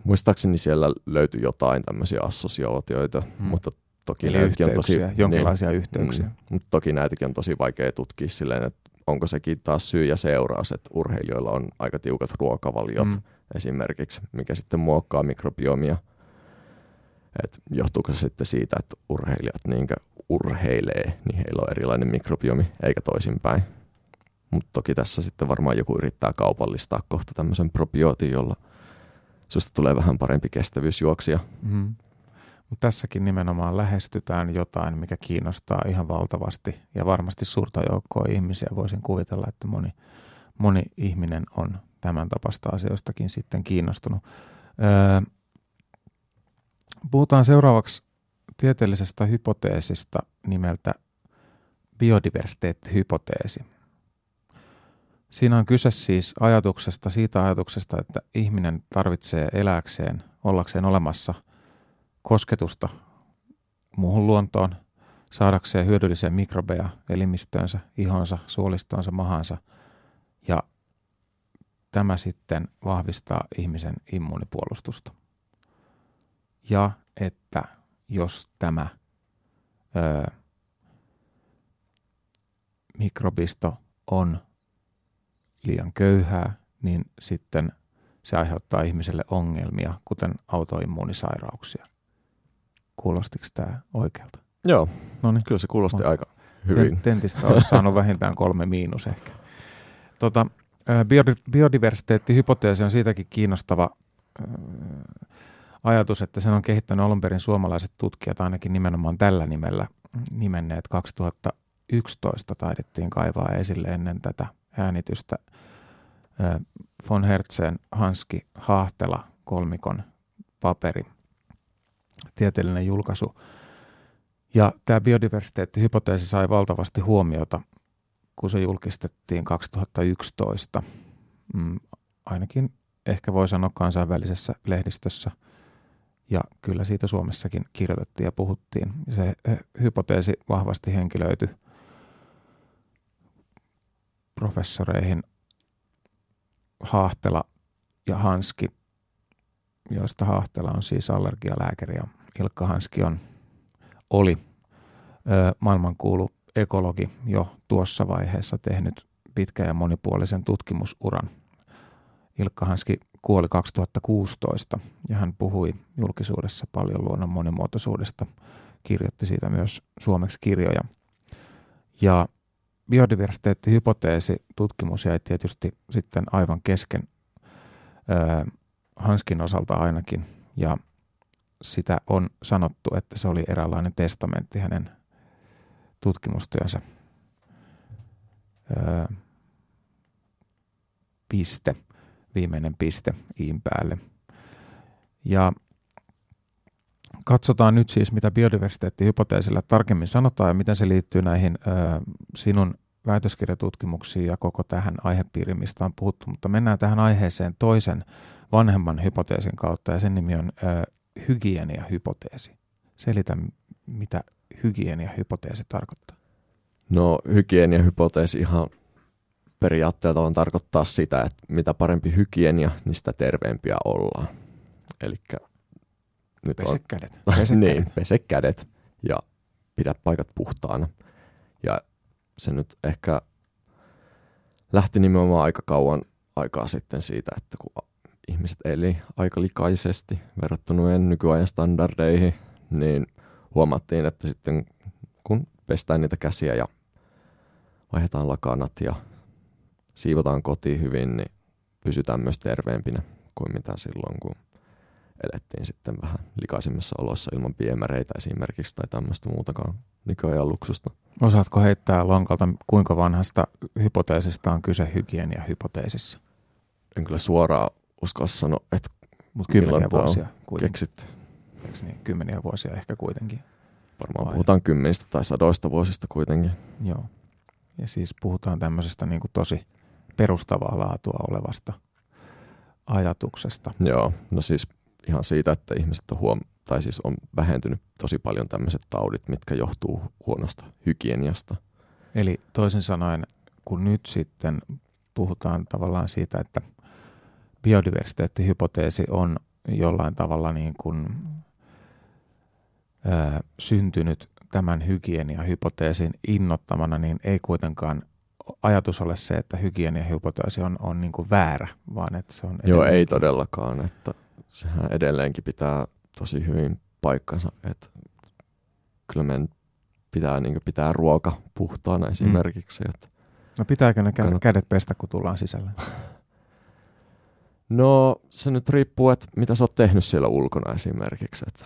muistaakseni siellä löytyi jotain tämmöisiä assosiaatioita, hmm. mutta toki Eli näitäkin on tosi... jonkinlaisia niin, yhteyksiä. Mm, mutta toki näitäkin on tosi vaikea tutkia silleen, että onko sekin taas syy ja seuraus, että urheilijoilla on aika tiukat ruokavaliot mm. esimerkiksi, mikä sitten muokkaa mikrobiomia. Et johtuuko se sitten siitä, että urheilijat niinkö urheilee, niin heillä on erilainen mikrobiomi, eikä toisinpäin. Mutta toki tässä sitten varmaan joku yrittää kaupallistaa kohta tämmöisen probiootin, jolla susta tulee vähän parempi kestävyysjuoksia. Mm. Tässäkin nimenomaan lähestytään jotain, mikä kiinnostaa ihan valtavasti ja varmasti suurta joukkoa ihmisiä. Voisin kuvitella, että moni, moni ihminen on tämän tapasta asioistakin sitten kiinnostunut. Öö, puhutaan seuraavaksi tieteellisestä hypoteesista nimeltä biodiversiteettihypoteesi. Siinä on kyse siis ajatuksesta, siitä ajatuksesta, että ihminen tarvitsee eläkseen, ollakseen olemassa kosketusta muuhun luontoon, saadakseen hyödyllisiä mikrobeja elimistöönsä, ihonsa, suolistoonsa, mahansa. Ja tämä sitten vahvistaa ihmisen immuunipuolustusta. Ja että jos tämä ö, mikrobisto on liian köyhää, niin sitten se aiheuttaa ihmiselle ongelmia, kuten autoimmuunisairauksia. Kuulostiko tämä oikealta? Joo, Noniin. kyllä se kuulosti on. aika hyvin. Tentistä olisi saanut vähintään kolme miinus ehkä. Tota, biodiversiteettihypoteesi on siitäkin kiinnostava ajatus, että sen on kehittänyt alun perin suomalaiset tutkijat ainakin nimenomaan tällä nimellä nimenneet 2011 taidettiin kaivaa esille ennen tätä äänitystä von Hertzen, Hanski, Hahtela, kolmikon paperi, tieteellinen julkaisu. Ja tämä biodiversiteettihypoteesi sai valtavasti huomiota, kun se julkistettiin 2011. Mm, ainakin ehkä voi sanoa kansainvälisessä lehdistössä – ja kyllä siitä Suomessakin kirjoitettiin ja puhuttiin. Se eh, hypoteesi vahvasti henkilöity professoreihin Hahtela ja Hanski, joista Hahtela on siis allergialääkäri ja Ilkka Hanski on, oli ö, maailmankuulu ekologi jo tuossa vaiheessa tehnyt pitkän ja monipuolisen tutkimusuran. Ilkka Hanski kuoli 2016 ja hän puhui julkisuudessa paljon luonnon monimuotoisuudesta, kirjoitti siitä myös suomeksi kirjoja. Ja biodiversiteettihypoteesi tutkimus jäi tietysti sitten aivan kesken Hanskin osalta ainakin ja sitä on sanottu, että se oli eräänlainen testamentti hänen tutkimustyönsä ö, piste viimeinen piste iin päälle. Ja katsotaan nyt siis, mitä biodiversiteettihypoteesilla tarkemmin sanotaan ja miten se liittyy näihin ö, sinun väitöskirjatutkimuksiin ja koko tähän aihepiiriin, mistä on puhuttu. Mutta mennään tähän aiheeseen toisen vanhemman hypoteesin kautta ja sen nimi on ö, hygieniahypoteesi. Selitä, mitä hygieniahypoteesi tarkoittaa. No hygieniahypoteesi ihan periaatteeltaan tarkoittaa sitä, että mitä parempi hygienia, niin sitä terveempiä ollaan. Eli nyt pese on, kädet. Pese niin, kädet. pese kädet ja pidä paikat puhtaana. Ja se nyt ehkä lähti nimenomaan aika kauan aikaa sitten siitä, että kun ihmiset eli aika likaisesti verrattuna nykyajan standardeihin, niin huomattiin, että sitten kun pestään niitä käsiä ja vaihdetaan lakanat ja siivotaan kotiin hyvin, niin pysytään myös terveempinä kuin mitä silloin, kun elettiin sitten vähän likaisimmissa oloissa ilman piemäreitä esimerkiksi tai tämmöistä muutakaan nykyajan luksusta. Osaatko heittää lonkalta, kuinka vanhasta hypoteesista on kyse hygienia-hypoteesissa? En kyllä suoraan uskoa sanoa, että Mutta kymmeniä vuosia kuitenkin. Keksit. Eikö niin? Kymmeniä vuosia ehkä kuitenkin. Varmaan Vai? puhutaan kymmenistä tai sadoista vuosista kuitenkin. Joo. Ja siis puhutaan tämmöisestä niin kuin tosi perustavaa laatua olevasta ajatuksesta. Joo, no siis ihan siitä, että ihmiset on huom... tai siis on vähentynyt tosi paljon tämmöiset taudit, mitkä johtuu huonosta hygieniasta. Eli toisin sanoen, kun nyt sitten puhutaan tavallaan siitä, että biodiversiteettihypoteesi on jollain tavalla niin kuin, ö, syntynyt tämän hygieniahypoteesin innottamana, niin ei kuitenkaan ajatus ole se, että hygieniahypoteesi on, on niin kuin väärä, vaan että se on Joo, ei todellakaan, että sehän edelleenkin pitää tosi hyvin paikkansa, että kyllä meidän pitää niin pitää ruoka puhtaana esimerkiksi. Että No pitääkö ne kädet, Kannat- kädet pestä, kun tullaan sisälle? No se nyt riippuu, että mitä sä oot tehnyt siellä ulkona esimerkiksi. Että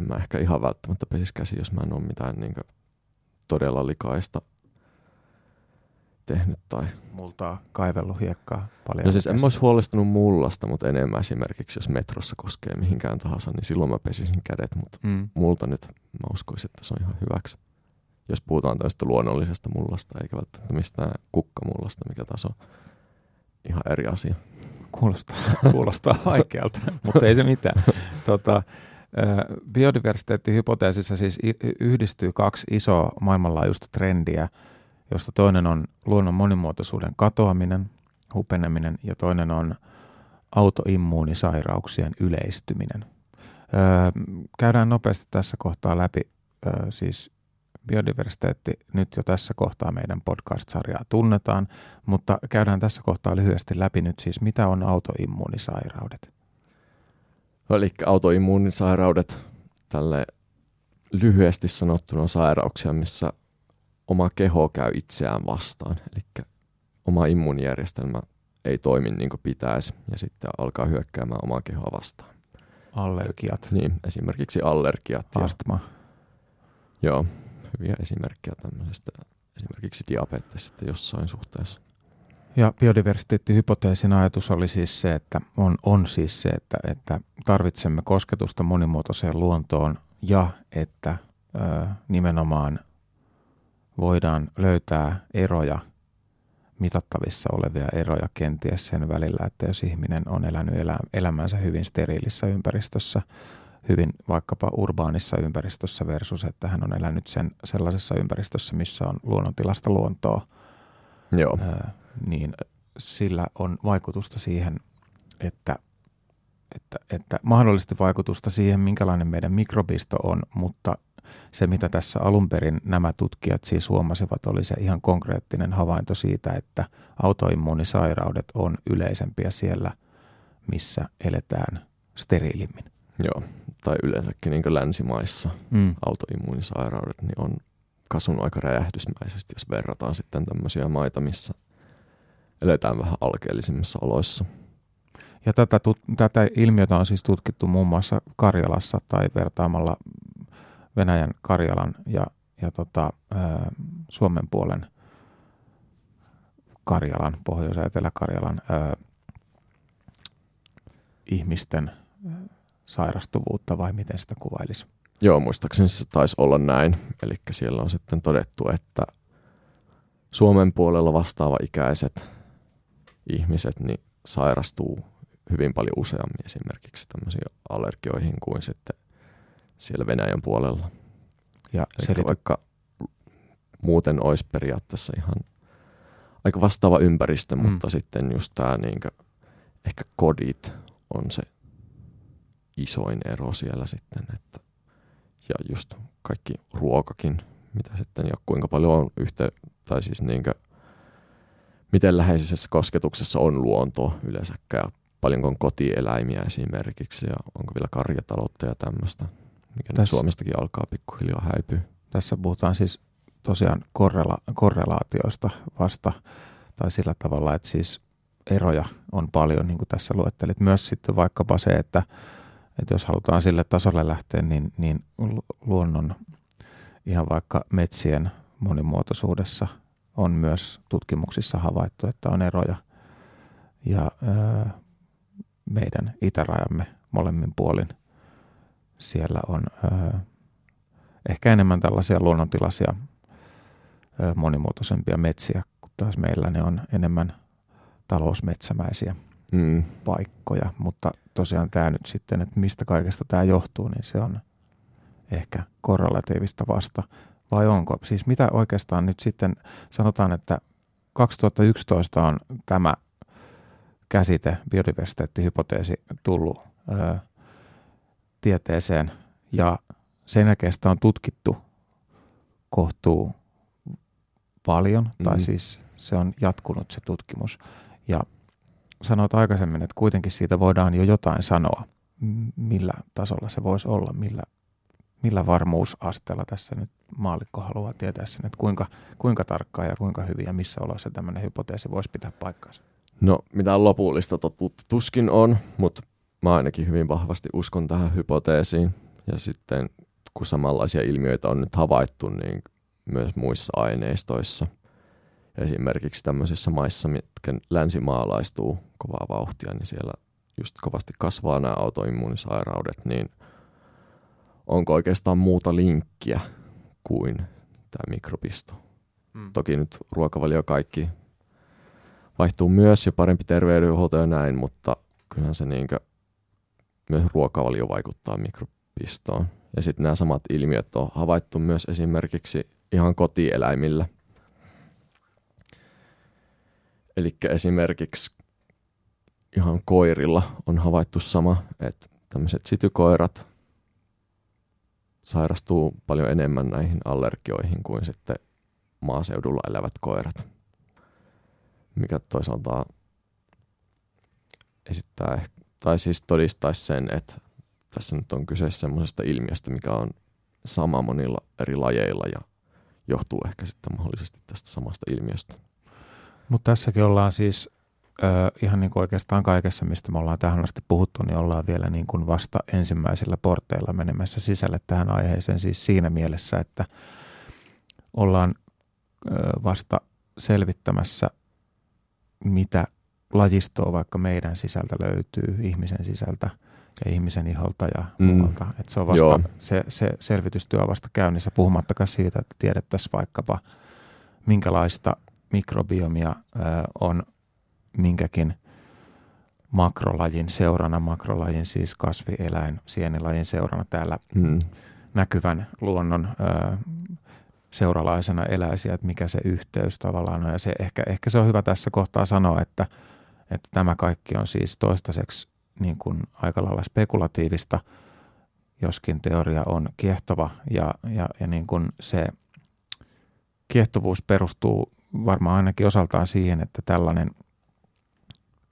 en mä ehkä ihan välttämättä pesisi käsi, jos mä en ole mitään niin todella likaista tehnyt. Tai... Multaa kaivellut hiekkaa paljon. No siis en mä olisi huolestunut mullasta, mutta enemmän esimerkiksi, jos metrossa koskee mihinkään tahansa, niin silloin mä pesisin kädet. Mutta Mm. multa nyt mä uskoisin, että se on ihan hyväksi. Jos puhutaan tästä luonnollisesta mullasta, eikä välttämättä mistään kukkamullasta, mikä taas on ihan eri asia. Kuulostaa, kuulostaa vaikealta, mutta ei se mitään. Tota, biodiversiteettihypoteesissa siis yhdistyy kaksi isoa maailmanlaajuista trendiä, josta toinen on luonnon monimuotoisuuden katoaminen, hupeneminen ja toinen on autoimmuunisairauksien yleistyminen. Käydään nopeasti tässä kohtaa läpi siis biodiversiteetti nyt jo tässä kohtaa meidän podcast-sarjaa tunnetaan, mutta käydään tässä kohtaa lyhyesti läpi nyt siis, mitä on autoimmuunisairaudet. Eli autoimmuunisairaudet, tälle lyhyesti sanottuna on sairauksia, missä oma keho käy itseään vastaan. Eli oma immuunijärjestelmä ei toimi niin kuin pitäisi ja sitten alkaa hyökkäämään omaa kehoa vastaan. Allergiat, Niin, esimerkiksi allergiat. Ja, astma. joo, hyviä esimerkkejä tämmöisestä. Esimerkiksi diabetes sitten jossain suhteessa. Ja biodiversiteettihypoteesin ajatus oli siis se, että on, on siis se, että, että tarvitsemme kosketusta monimuotoiseen luontoon ja että ö, nimenomaan voidaan löytää eroja, mitattavissa olevia eroja kenties sen välillä, että jos ihminen on elänyt elä, elämänsä hyvin steriilissä ympäristössä, hyvin vaikkapa urbaanissa ympäristössä versus, että hän on elänyt sen sellaisessa ympäristössä, missä on luonnontilasta luontoa, Joo, ää, niin sillä on vaikutusta siihen, että, että, että mahdollisesti vaikutusta siihen, minkälainen meidän mikrobisto on, mutta se, mitä tässä alun perin nämä tutkijat siis huomasivat, oli se ihan konkreettinen havainto siitä, että autoimmuunisairaudet on yleisempiä siellä, missä eletään steriilimmin. joo. Tai yleensäkin niin länsimaissa Mm. autoimmuunisairaudet niin on kasvanut aika räjähdysmäisesti, jos verrataan sitten tämmöisiä maita, missä eletään vähän alkeellisimmissa oloissa. Ja tätä, tut, tätä ilmiötä on siis tutkittu muun muassa Karjalassa tai vertaamalla Venäjän Karjalan ja, ja tota, ää, Suomen puolen Karjalan, Pohjois- ja Etelä-Karjalan ää, ihmisten sairastuvuutta vai miten sitä kuvailisi? Joo, muistaakseni se taisi olla näin. Eli siellä on sitten todettu, että Suomen puolella vastaava ikäiset ihmiset niin sairastuu hyvin paljon useammin esimerkiksi tämmöisiin allergioihin kuin sitten siellä Venäjän puolella. Ja Eli selity- vaikka muuten olisi periaatteessa ihan aika vastaava ympäristö, Mm. mutta sitten just tämä niinkö, ehkä kodit on se isoin ero siellä sitten, että ja just kaikki ruokakin, mitä sitten ja kuinka paljon on yhte, tai siis niinkö, miten läheisessä kosketuksessa on luontoa yleensäkään ja paljonko on kotieläimiä esimerkiksi ja onko vielä karjataloutta ja tämmöistä, mikä Tässä- Suomestakin alkaa pikkuhiljaa häipyä. Tässä puhutaan siis tosiaan korrela- korrelaatioista vasta, tai sillä tavalla, että siis eroja on paljon, niin kuin tässä luettelit. Myös sitten vaikkapa se, että, että jos halutaan sille tasolle lähteä, niin, niin lu- luonnon, ihan vaikka metsien monimuotoisuudessa on myös tutkimuksissa havaittu, että on eroja. Ja öö, meidän itärajamme molemmin puolin siellä on öö, ehkä enemmän tällaisia luonnontilaisia monimuotoisempia metsiä, kun taas meillä ne on enemmän talousmetsämäisiä mm. paikkoja. Mutta tosiaan tämä nyt sitten, että mistä kaikesta tämä johtuu, niin se on ehkä korrelatiivista vasta. Vai onko? Siis mitä oikeastaan nyt sitten sanotaan, että 2011 on tämä käsite, biodiversiteettihypoteesi, tullut ö, tieteeseen ja sen jälkeen sitä on tutkittu kohtuu paljon, mm. tai siis se on jatkunut se tutkimus. Ja sanoit aikaisemmin, että kuitenkin siitä voidaan jo jotain sanoa, millä tasolla se voisi olla, millä, millä varmuusasteella tässä nyt maalikko haluaa tietää sen, että kuinka, kuinka tarkkaa ja kuinka hyvin ja missä oloissa tämmöinen hypoteesi voisi pitää paikkaansa. No, mitään lopullista totuutta tuskin on, mutta mä ainakin hyvin vahvasti uskon tähän hypoteesiin. Ja sitten kun samanlaisia ilmiöitä on nyt havaittu, niin myös muissa aineistoissa. Esimerkiksi tämmöisissä maissa, mitkä länsimaalaistuu kovaa vauhtia, niin siellä just kovasti kasvaa nämä autoimmuunisairaudet, niin onko oikeastaan muuta linkkiä kuin tämä mikrobisto? Mm. Toki nyt ruokavalio kaikki vaihtuu myös ja parempi terveydenhuolto ja näin, mutta kyllähän se niinkö, myös ruokavalio vaikuttaa mikrobistoon. Ja sitten nämä samat ilmiöt on havaittu myös esimerkiksi ihan kotieläimillä. Eli esimerkiksi ihan koirilla on havaittu sama, että tämmöiset sitykoirat sairastuu paljon enemmän näihin allergioihin kuin sitten maaseudulla elävät koirat mikä toisaalta esittää, tai siis todistaisi sen, että tässä nyt on kyse semmoisesta ilmiöstä, mikä on sama monilla eri lajeilla ja johtuu ehkä sitten mahdollisesti tästä samasta ilmiöstä. Mutta tässäkin ollaan siis ö, ihan niin kuin oikeastaan kaikessa, mistä me ollaan tähän asti puhuttu, niin ollaan vielä niin kuin vasta ensimmäisillä porteilla menemässä sisälle tähän aiheeseen siis siinä mielessä, että ollaan ö, vasta selvittämässä mitä lajistoa vaikka meidän sisältä löytyy, ihmisen sisältä ja ihmisen iholta ja mm. muualta. Et se, on vasta, se, se selvitystyö on vasta käynnissä, puhumattakaan siitä, että tiedettäisiin vaikkapa minkälaista mikrobiomia ö, on minkäkin makrolajin seurana, makrolajin siis kasvieläin, sienilajin seurana täällä mm. näkyvän luonnon ö, seuralaisena eläisiä, että mikä se yhteys tavallaan on. Ja se, ehkä, ehkä se on hyvä tässä kohtaa sanoa, että, että tämä kaikki on siis toistaiseksi niin kuin aika lailla spekulatiivista, joskin teoria on kiehtova ja, ja, ja niin kuin se kiehtovuus perustuu varmaan ainakin osaltaan siihen, että tällainen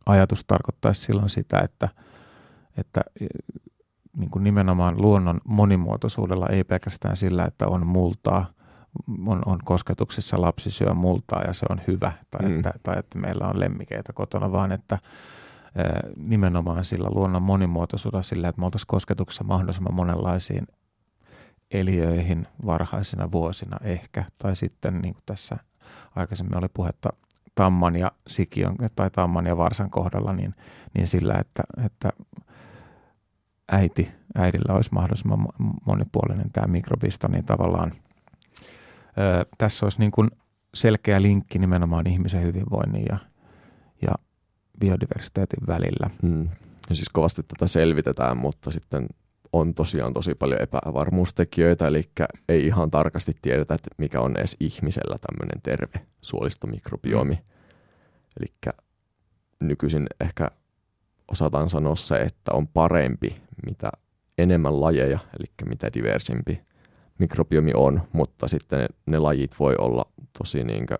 ajatus tarkoittaisi silloin sitä, että, että niin kuin nimenomaan luonnon monimuotoisuudella ei pelkästään sillä, että on multaa on, on kosketuksissa lapsi syö multaa ja se on hyvä, tai, mm. että, tai että meillä on lemmikeitä kotona, vaan että nimenomaan sillä luonnon monimuotoisuudella sillä, että me oltaisiin kosketuksessa mahdollisimman monenlaisiin eliöihin varhaisina vuosina ehkä, tai sitten niin kuin tässä aikaisemmin oli puhetta tamman ja sikiön tai tamman ja varsan kohdalla, niin, niin sillä, että, että äiti, äidillä olisi mahdollisimman monipuolinen tämä mikrobisto, niin tavallaan – tässä olisi niin kuin selkeä linkki nimenomaan ihmisen hyvinvoinnin ja, ja biodiversiteetin välillä. Hmm. Ja siis kovasti tätä selvitetään, mutta sitten on tosiaan tosi paljon epävarmuustekijöitä, eli ei ihan tarkasti tiedetä, että mikä on edes ihmisellä tämmöinen terve suolistomikrobiomi. Mm. Eli nykyisin ehkä osataan sanoa se, että on parempi, mitä enemmän lajeja, eli mitä diversimpi mikrobiomi on, mutta sitten ne, ne lajit voi olla tosi niinkö,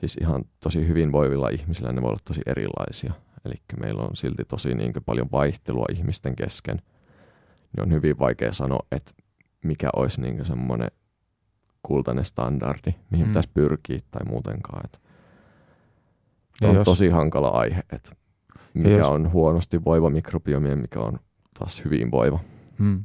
siis ihan tosi hyvinvoivilla ihmisillä ne voi olla tosi erilaisia. Eli meillä on silti tosi niinkö paljon vaihtelua ihmisten kesken. Niin on hyvin vaikea sanoa, että mikä olisi niinkö semmoinen kultainen standardi, mihin mm. pitäisi pyrkiä tai muutenkaan. Että on jos... tosi hankala aihe, että mikä jos... on huonosti voiva mikrobiomi ja mikä on taas hyvinvoiva. Mm.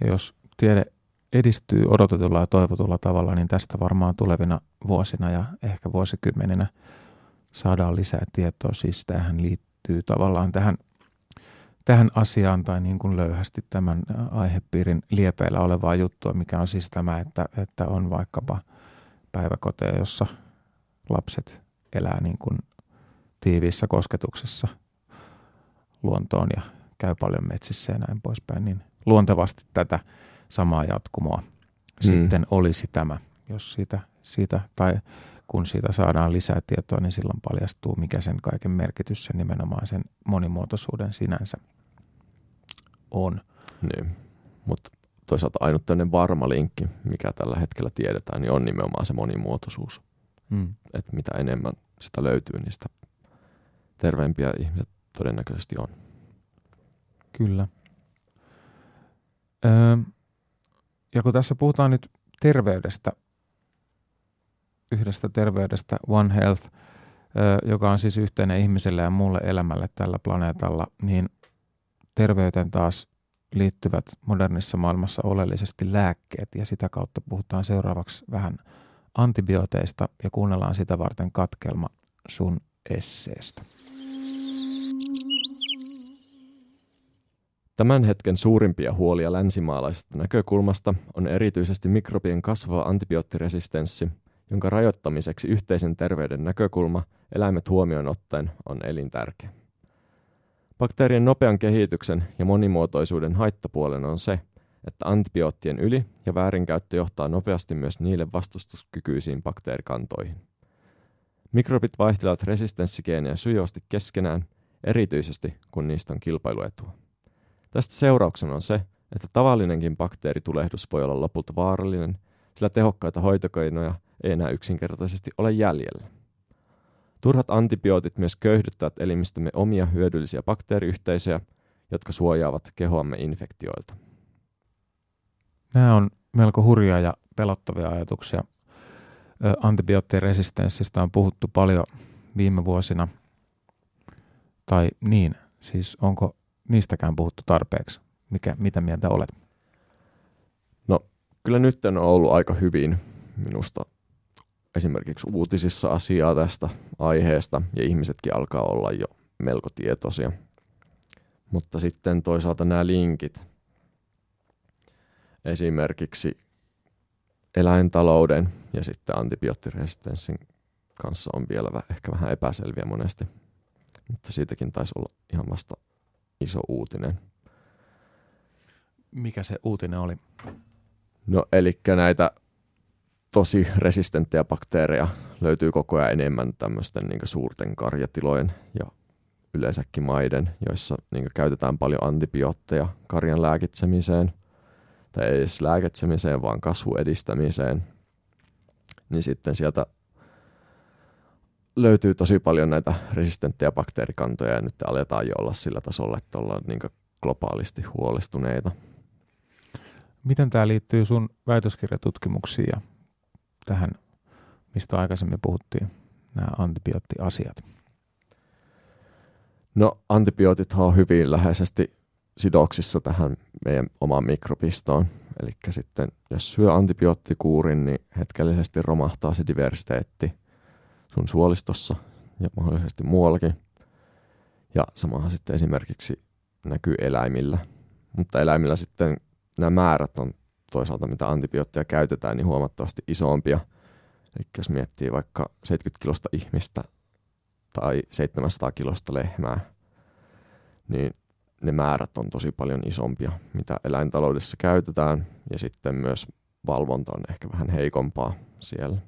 Ja jos tiede edistyy odotetulla ja toivotulla tavalla, niin tästä varmaan tulevina vuosina ja ehkä vuosikymmeninä saadaan lisää tietoa. Siis tähän liittyy tavallaan tähän tähän asiaan tai niin kuin löyhästi tämän aihepiirin liepeillä olevaa juttua, mikä on siis tämä, että, että on vaikkapa päiväkoteja, jossa lapset elää niin kuin tiiviissä kosketuksessa luontoon ja käy paljon metsissä ja näin poispäin, niin luontevasti tätä samaa jatkumoa mm. sitten olisi tämä, jos siitä, siitä tai kun siitä saadaan lisää tietoa, niin silloin paljastuu, mikä sen kaiken merkitys sen nimenomaan sen monimuotoisuuden sinänsä on. Niin, mutta toisaalta ainut tämmöinen varma linkki, mikä tällä hetkellä tiedetään, niin on nimenomaan se monimuotoisuus. Mm. Että mitä enemmän sitä löytyy, niin sitä terveempiä ihmiset todennäköisesti on. Kyllä. Öö, ja kun tässä puhutaan nyt terveydestä, yhdestä terveydestä, One Health, öö, joka on siis yhteinen ihmiselle ja muulle elämälle tällä planeetalla, niin terveyteen taas liittyvät modernissa maailmassa oleellisesti lääkkeet ja sitä kautta puhutaan seuraavaksi vähän antibiooteista ja kuunnellaan sitä varten katkelma sun esseestä. Tämän hetken suurimpia huolia länsimaalaisesta näkökulmasta on erityisesti mikrobien kasvava antibioottiresistenssi, jonka rajoittamiseksi yhteisen terveyden näkökulma eläimet huomioon ottaen on elintärkeä. Bakteerien nopean kehityksen ja monimuotoisuuden haittapuolen on se, että antibioottien yli- ja väärinkäyttö johtaa nopeasti myös niille vastustuskykyisiin bakteerikantoihin. Mikrobit vaihtelevat resistenssigeenejä sujuvasti keskenään, erityisesti kun niistä on kilpailuetua. Tästä seurauksena on se, että tavallinenkin bakteeritulehdus voi olla lopulta vaarallinen, sillä tehokkaita hoitokeinoja ei enää yksinkertaisesti ole jäljellä. Turhat antibiootit myös köyhdyttävät elimistömme omia hyödyllisiä bakteeriyhteisöjä, jotka suojaavat kehoamme infektioilta. Nämä on melko hurjaa ja pelottavia ajatuksia. Antibioottiresistenssistä on puhuttu paljon viime vuosina. Tai niin, siis onko niistäkään puhuttu tarpeeksi? Mikä, mitä mieltä olet? No, kyllä nyt on ollut aika hyvin minusta esimerkiksi uutisissa asiaa tästä aiheesta, ja ihmisetkin alkaa olla jo melko tietoisia. Mutta sitten toisaalta nämä linkit, esimerkiksi eläintalouden ja sitten antibioottiresistenssin kanssa on vielä ehkä vähän epäselviä monesti. Mutta siitäkin taisi olla ihan vasta iso uutinen. Mikä se uutinen oli? No eli näitä tosi resistenttejä bakteereja. Löytyy koko ajan enemmän tämmöisten niin suurten karjatilojen ja yleensäkin maiden, joissa niin käytetään paljon antibiootteja karjan lääkitsemiseen, tai ei edes lääkitsemiseen, vaan kasvuedistämiseen, niin sitten sieltä löytyy tosi paljon näitä resistenttejä bakteerikantoja ja nyt aletaan jo olla sillä tasolla, että ollaan niin globaalisti huolestuneita. Miten tämä liittyy sun väitöskirjatutkimuksiin ja tähän, mistä aikaisemmin puhuttiin, nämä antibioottiasiat? No antibiootit on hyvin läheisesti sidoksissa tähän meidän omaan mikrobistoon. Eli sitten jos syö antibioottikuurin, niin hetkellisesti romahtaa se diversiteetti sun suolistossa ja mahdollisesti muuallakin. Ja samahan sitten esimerkiksi näkyy eläimillä. Mutta eläimillä sitten nämä määrät on toisaalta, mitä antibiootteja käytetään, niin huomattavasti isompia. Eli jos miettii vaikka 70 kilosta ihmistä tai 700 kilosta lehmää, niin ne määrät on tosi paljon isompia, mitä eläintaloudessa käytetään, ja sitten myös valvonta on ehkä vähän heikompaa siellä.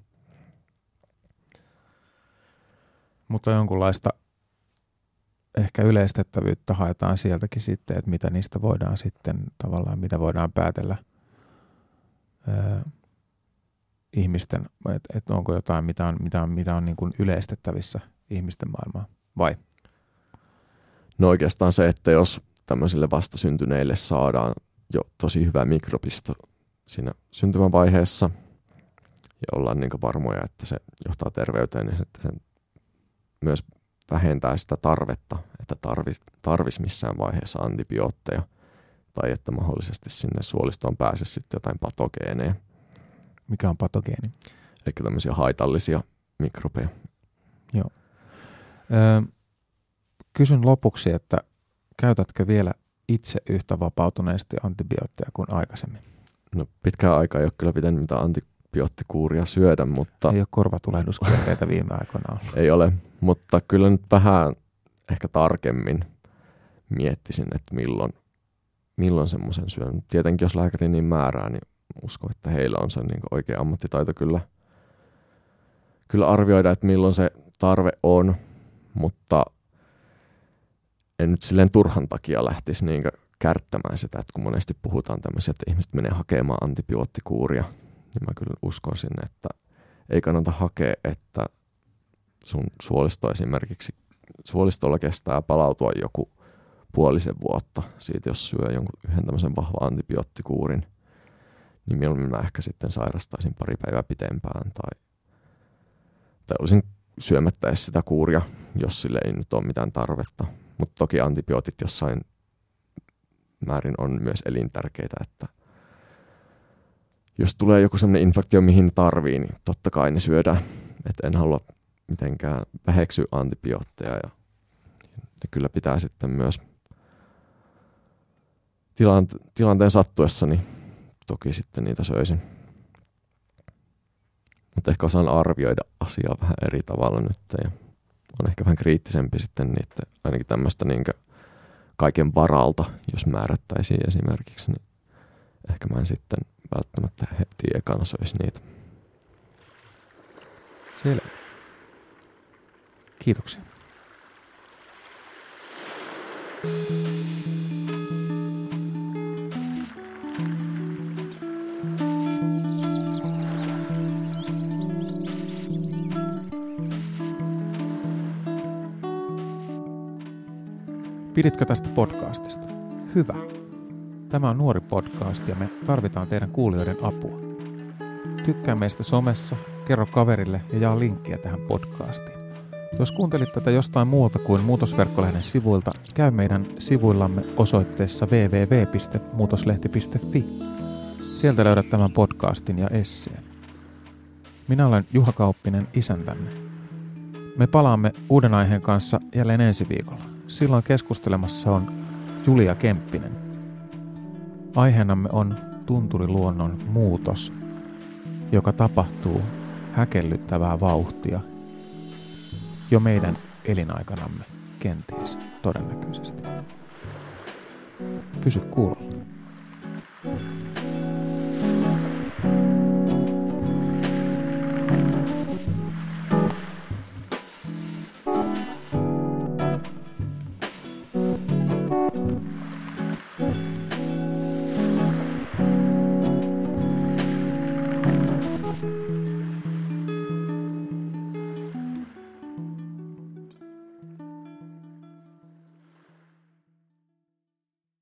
Mutta jonkunlaista ehkä yleistettävyyttä haetaan sieltäkin sitten, että mitä niistä voidaan sitten tavallaan, mitä voidaan päätellä ihmisten, että et onko jotain, mitä on, mitä on, mitä on niin kuin yleistettävissä ihmisten maailmaan, vai? No oikeastaan se, että jos tämmöisille vastasyntyneille saadaan jo tosi hyvä mikrobisto siinä syntymävaiheessa ja ollaan niin varmoja, että se johtaa terveyteen, niin sitten sen myös vähentää sitä tarvetta, että tarvi, tarvis missään vaiheessa antibiootteja tai että mahdollisesti sinne suolistoon pääse sitten jotain patogeeneja. Mikä on patogeeni? Eli tämmöisiä haitallisia mikrobeja. Joo. Öö, kysyn lopuksi, että käytätkö vielä itse yhtä vapautuneesti antibiootteja kuin aikaisemmin? No pitkään aikaa ei ole kyllä pitänyt mitään antibioottikuuria syödä, mutta... Ei ole korvatulehduskierteitä viime aikoina Ei ole, mutta kyllä nyt vähän ehkä tarkemmin miettisin, että milloin, milloin semmoisen syön. Tietenkin jos lääkäri niin määrää, niin uskon, että heillä on se niin oikea ammattitaito kyllä, kyllä arvioida, että milloin se tarve on, mutta en nyt silleen turhan takia lähtisi niin kärttämään sitä, että kun monesti puhutaan tämmöisiä, että ihmiset menee hakemaan antibioottikuuria, niin mä kyllä uskoisin, että ei kannata hakea, että sun suolisto esimerkiksi, suolistolla kestää palautua joku puolisen vuotta siitä, jos syö jonkun yhden tämmöisen vahvan antibioottikuurin, niin mieluummin mä ehkä sitten sairastaisin pari päivää pitempään tai, tai olisin syömättä edes sitä kuuria, jos sille ei nyt ole mitään tarvetta. Mutta toki antibiootit jossain määrin on myös elintärkeitä, että jos tulee joku sellainen infektio, mihin tarvii, niin totta kai ne syödään. Että en halua mitenkään väheksyä antibiootteja ja ne kyllä pitää sitten myös tilanteen sattuessa, niin toki sitten niitä söisin. Mutta ehkä osaan arvioida asiaa vähän eri tavalla nyt ja on ehkä vähän kriittisempi sitten niiden, ainakin tämmöistä niin kaiken varalta, jos määrättäisiin esimerkiksi, niin ehkä mä en sitten välttämättä heti ekana söisi niitä. Selvä. Kiitoksia. Piditkö tästä podcastista? Hyvä. Tämä on nuori podcast ja me tarvitaan teidän kuulijoiden apua. Tykkää meistä somessa, kerro kaverille ja jaa linkkiä tähän podcastiin. Jos kuuntelit tätä jostain muualta kuin Muutosverkkolehden sivuilta, käy meidän sivuillamme osoitteessa www.muutoslehti.fi. Sieltä löydät tämän podcastin ja esseen. Minä olen Juha Kauppinen, isäntänne. Me palaamme uuden aiheen kanssa jälleen ensi viikolla. Silloin keskustelemassa on Julia Kemppinen. Aiheenamme on tunturiluonnon muutos, joka tapahtuu häkellyttävää vauhtia jo meidän elinaikanamme kenties todennäköisesti. Pysy kuulolla.